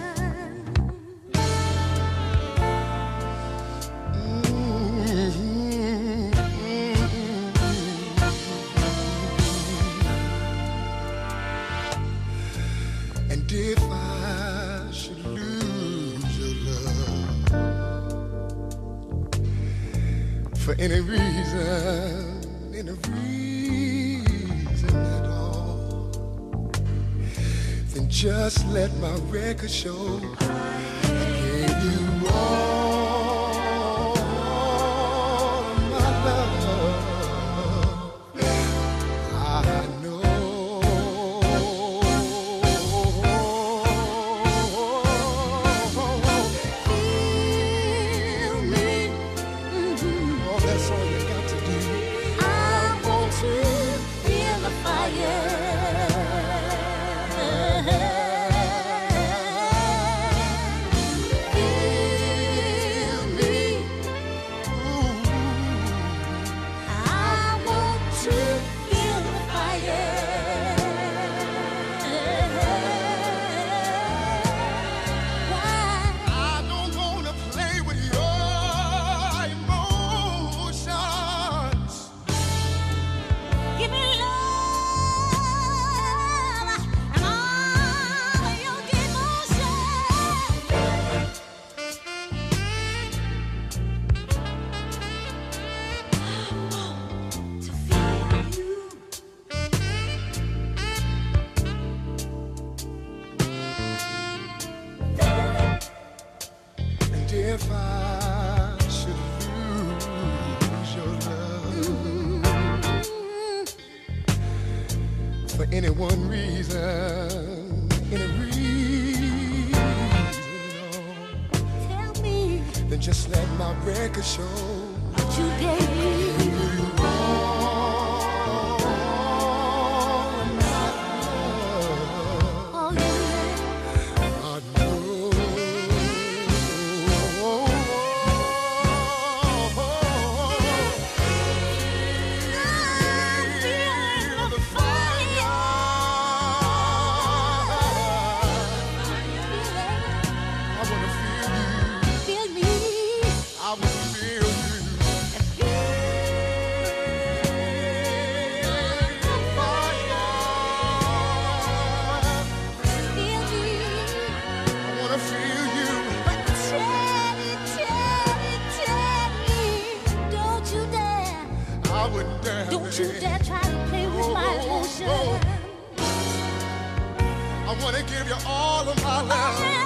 I wanna give you all of my love.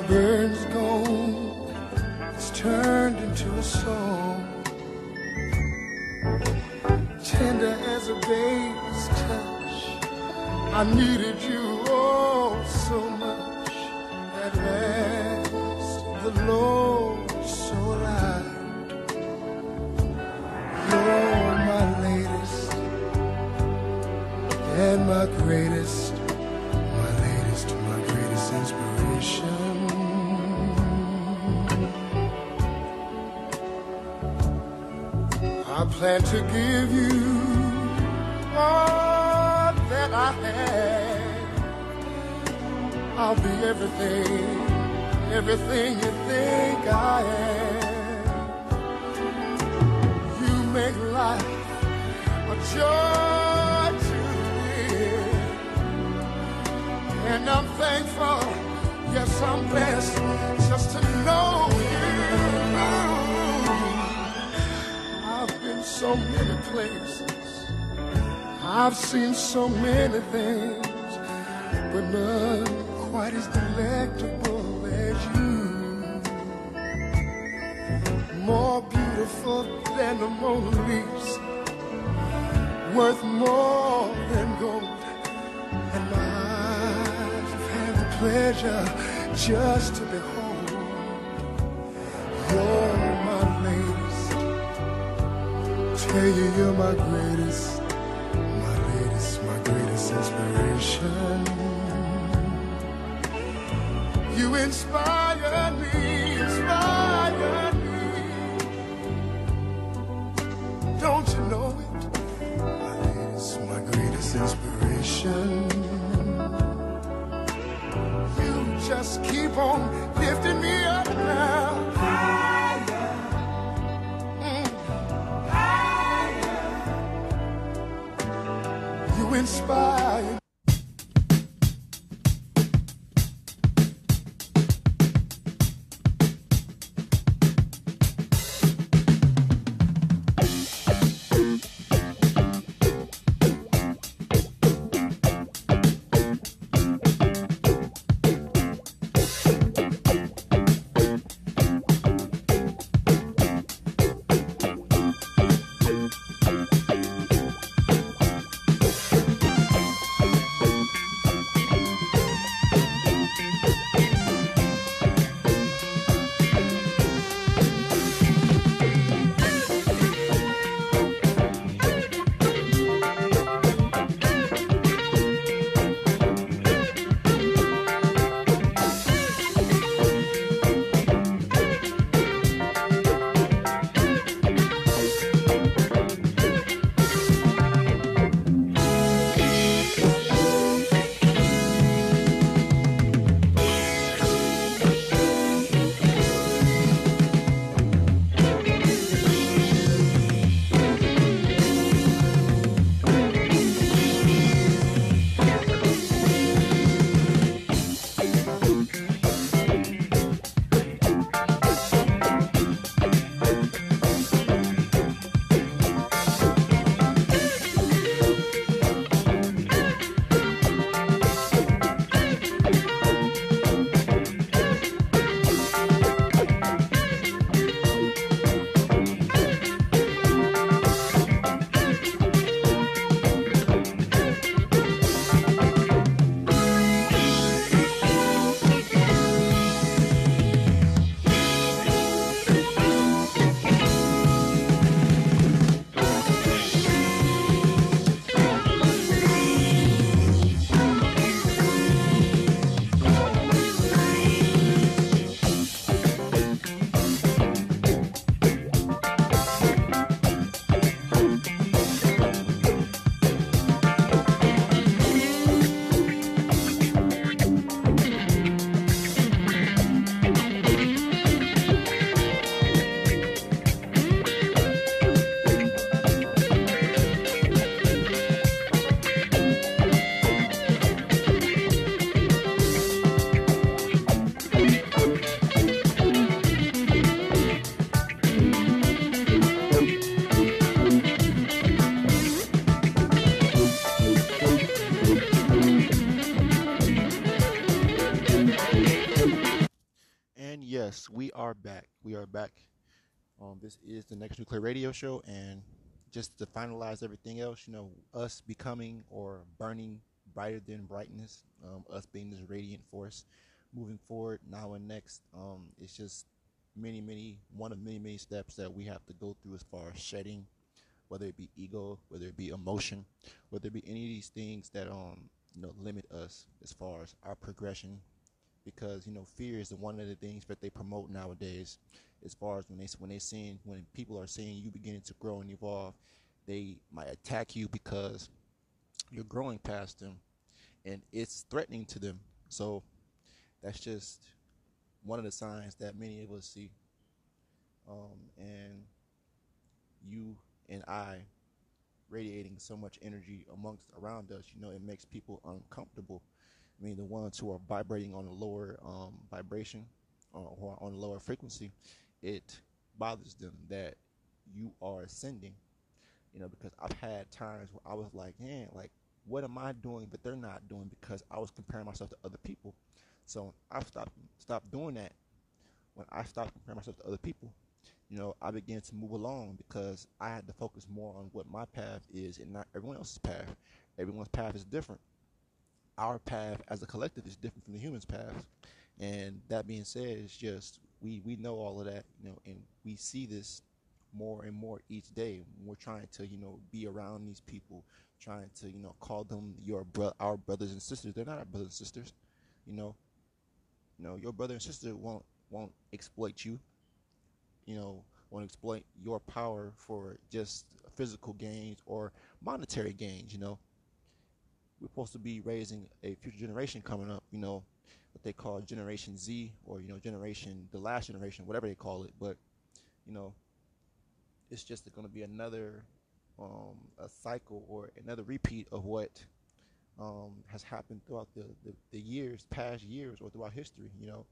Burn's I plan to give you all that I have. I'll be everything, everything you think I am. You make life a joy to live. And I'm thankful, yes, I'm blessed just to know you. So many places, I've seen so many things, but none quite as delectable as you. More beautiful than the Mona Lisa, worth more than gold. And have had the pleasure just to behold. Tell you you're my greatest, my latest, my greatest inspiration. You inspire me, inspire me. Don't you know it? My latest, my greatest inspiration. You just keep on lifting me up now. Inspire. Are back. We are back. Um, this is the next nuclear radio show, and just to finalize everything else, you know, us becoming or burning brighter than brightness, um, us being this radiant force, moving forward now and next. Um, it's just many, many, one of many, many steps that we have to go through as far as shedding, whether it be ego, whether it be emotion, whether it be any of these things that um, you know, limit us as far as our progression because you know fear is one of the things that they promote nowadays. As far as when they when they seeing when people are seeing you beginning to grow and evolve they might attack you because you're growing past them and it's threatening to them. So that's just one of the signs that many of us see. Um, and you and i radiating so much energy amongst around us you know it makes people uncomfortable I mean, the ones who are vibrating on a lower um, vibration or, or on a lower frequency, it bothers them that you are ascending. You know, because I've had times where I was like, man, like, what am I doing that they're not doing? Because I was comparing myself to other people. So I stopped stopped doing that. When I stopped comparing myself to other people, you know, I began to move along because I had to focus more on what my path is and not everyone else's path. Everyone's path is different our path as a collective is different from the humans' path. And that being said, it's just we we know all of that, you know, and we see this more and more each day. We're trying to, you know, be around these people, trying to, you know, call them your bro- our brothers and sisters. They're not our brothers and sisters, you know. You know, your brother and sister won't won't exploit you. You know, won't exploit your power for just physical gains or monetary gains. You know, we're supposed to be raising a future generation coming up, you know, what they call Generation Z or, you know, generation, the last generation, whatever they call it. But, you know, it's just going to be another um, a cycle or another repeat of what um, has happened throughout the, the, the years, past years, or throughout history. You know,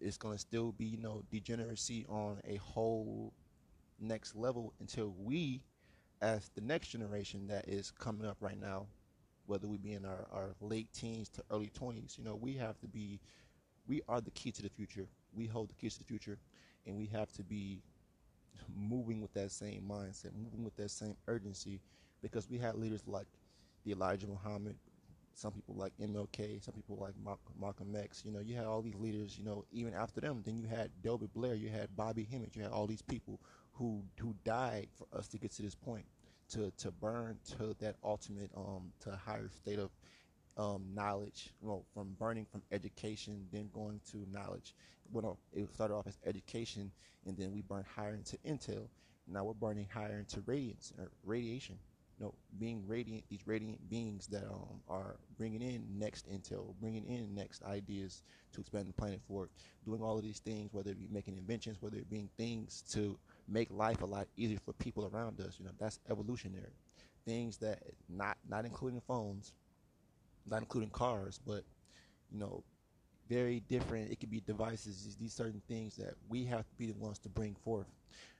it's going to still be, you know, degeneracy on a whole next level until we, as the next generation that is coming up right now, whether we be in our, our late teens to early 20s, you know, we have to be, we are the key to the future. We hold the keys to the future, and we have to be moving with that same mindset, moving with that same urgency, because we had leaders like the Elijah Muhammad, some people like MLK, some people like Malcolm X. You know, you had all these leaders. You know, even after them, then you had Delbert Blair, you had Bobby Hemmitt, you had all these people who who died for us to get to this point to to burn to that ultimate um to higher state of um, knowledge. Well, from burning from education, then going to knowledge. Well, it started off as education, and then we burned higher into intel. Now we're burning higher into radiance or radiation. You know, being radiant, these radiant beings that um, are bringing in next intel, bringing in next ideas to expand the planet forward, doing all of these things, whether it be making inventions, whether it being things to make life a lot easier for people around us. You know, that's evolutionary. Things that not not including phones, not including cars, but you know, very different. It could be devices. These certain things that we have to be the ones to bring forth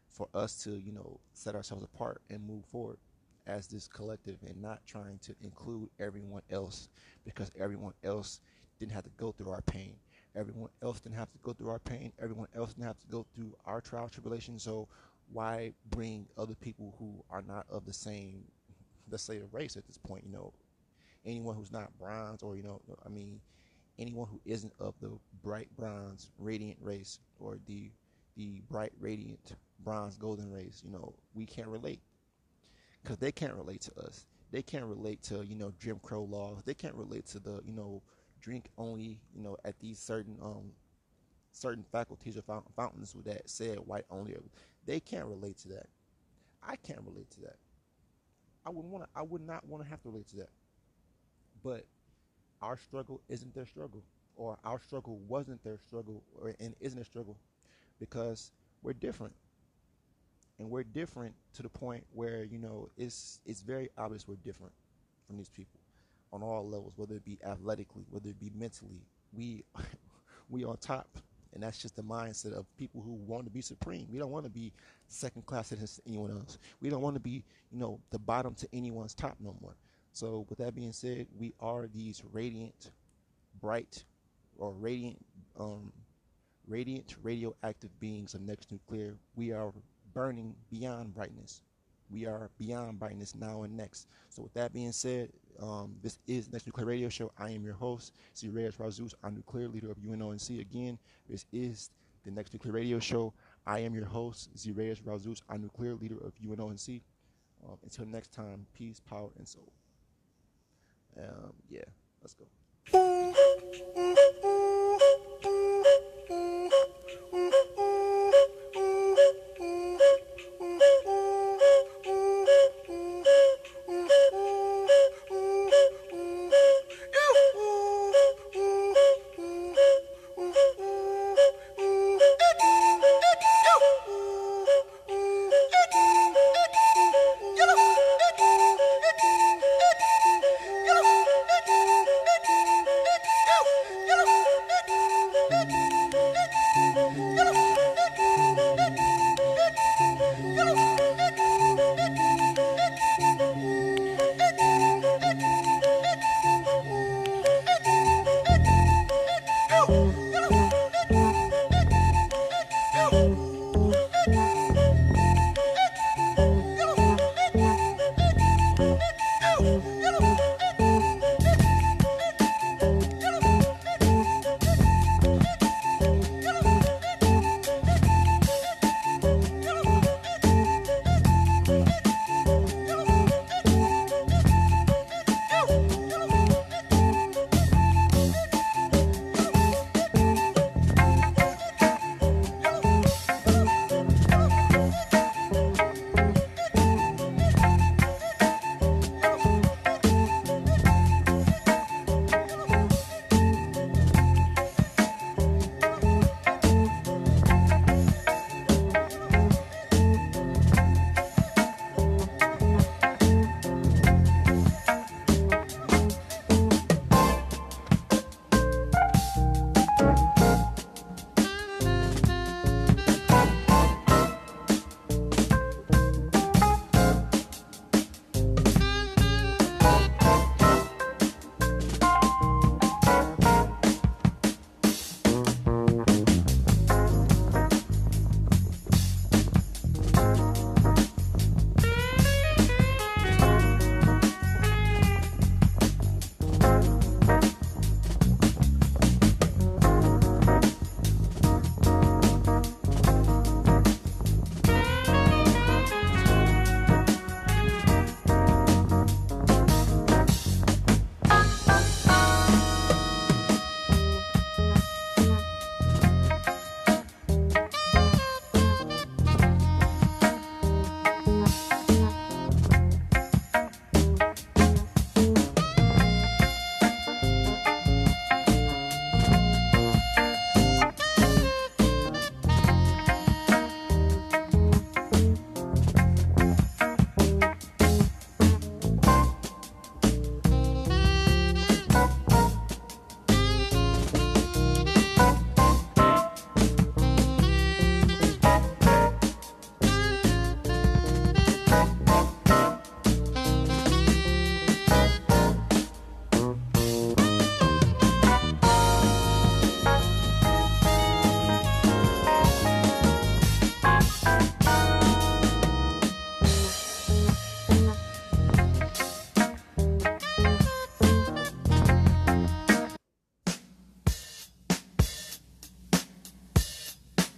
for us to you know set ourselves apart and move forward as this collective and not trying to include everyone else because everyone else didn't have to go through our pain Everyone else didn't have to go through our pain. Everyone else didn't have to go through our trial tribulation. So why bring other people who are not of the same, let's say, race at this point? You know, anyone who's not bronze, or you know, I mean, anyone who isn't of the bright bronze radiant race or the the bright radiant bronze golden race. You know, we can't relate because they can't relate to us. They can't relate to you know Jim Crow laws. They can't relate to the you know drink only, you know, at these certain um certain faculties or fountains that said white only. They can't relate to that. I can't relate to that. I wouldn't want to. I would not want to have to relate to that. But our struggle isn't their struggle, or our struggle wasn't their struggle, or and isn't a struggle, because we're different, and we're different to the point where you know it's it's very obvious we're different from these people on all levels, whether it be athletically, whether it be mentally. We we on top, and that's just the mindset of people who want to be supreme. We don't want to be second class to anyone else. We don't want to be you know the bottom to anyone's top no more. So with that being said, we are these radiant, bright, or radiant, um, radiant, radioactive beings of next nuclear. We are burning beyond brightness. We are beyond brightness now and next. So, with that being said, um, this is Next Nuclear Radio Show. I am your host, C. Reyes Razus, our nuclear leader of UNONC. Again, this is the Next Nuclear Radio Show. I am your host, Z. Reyes Razus, our nuclear leader of UNONC. Um, until next time, peace, power, and soul. Um, yeah, let's go.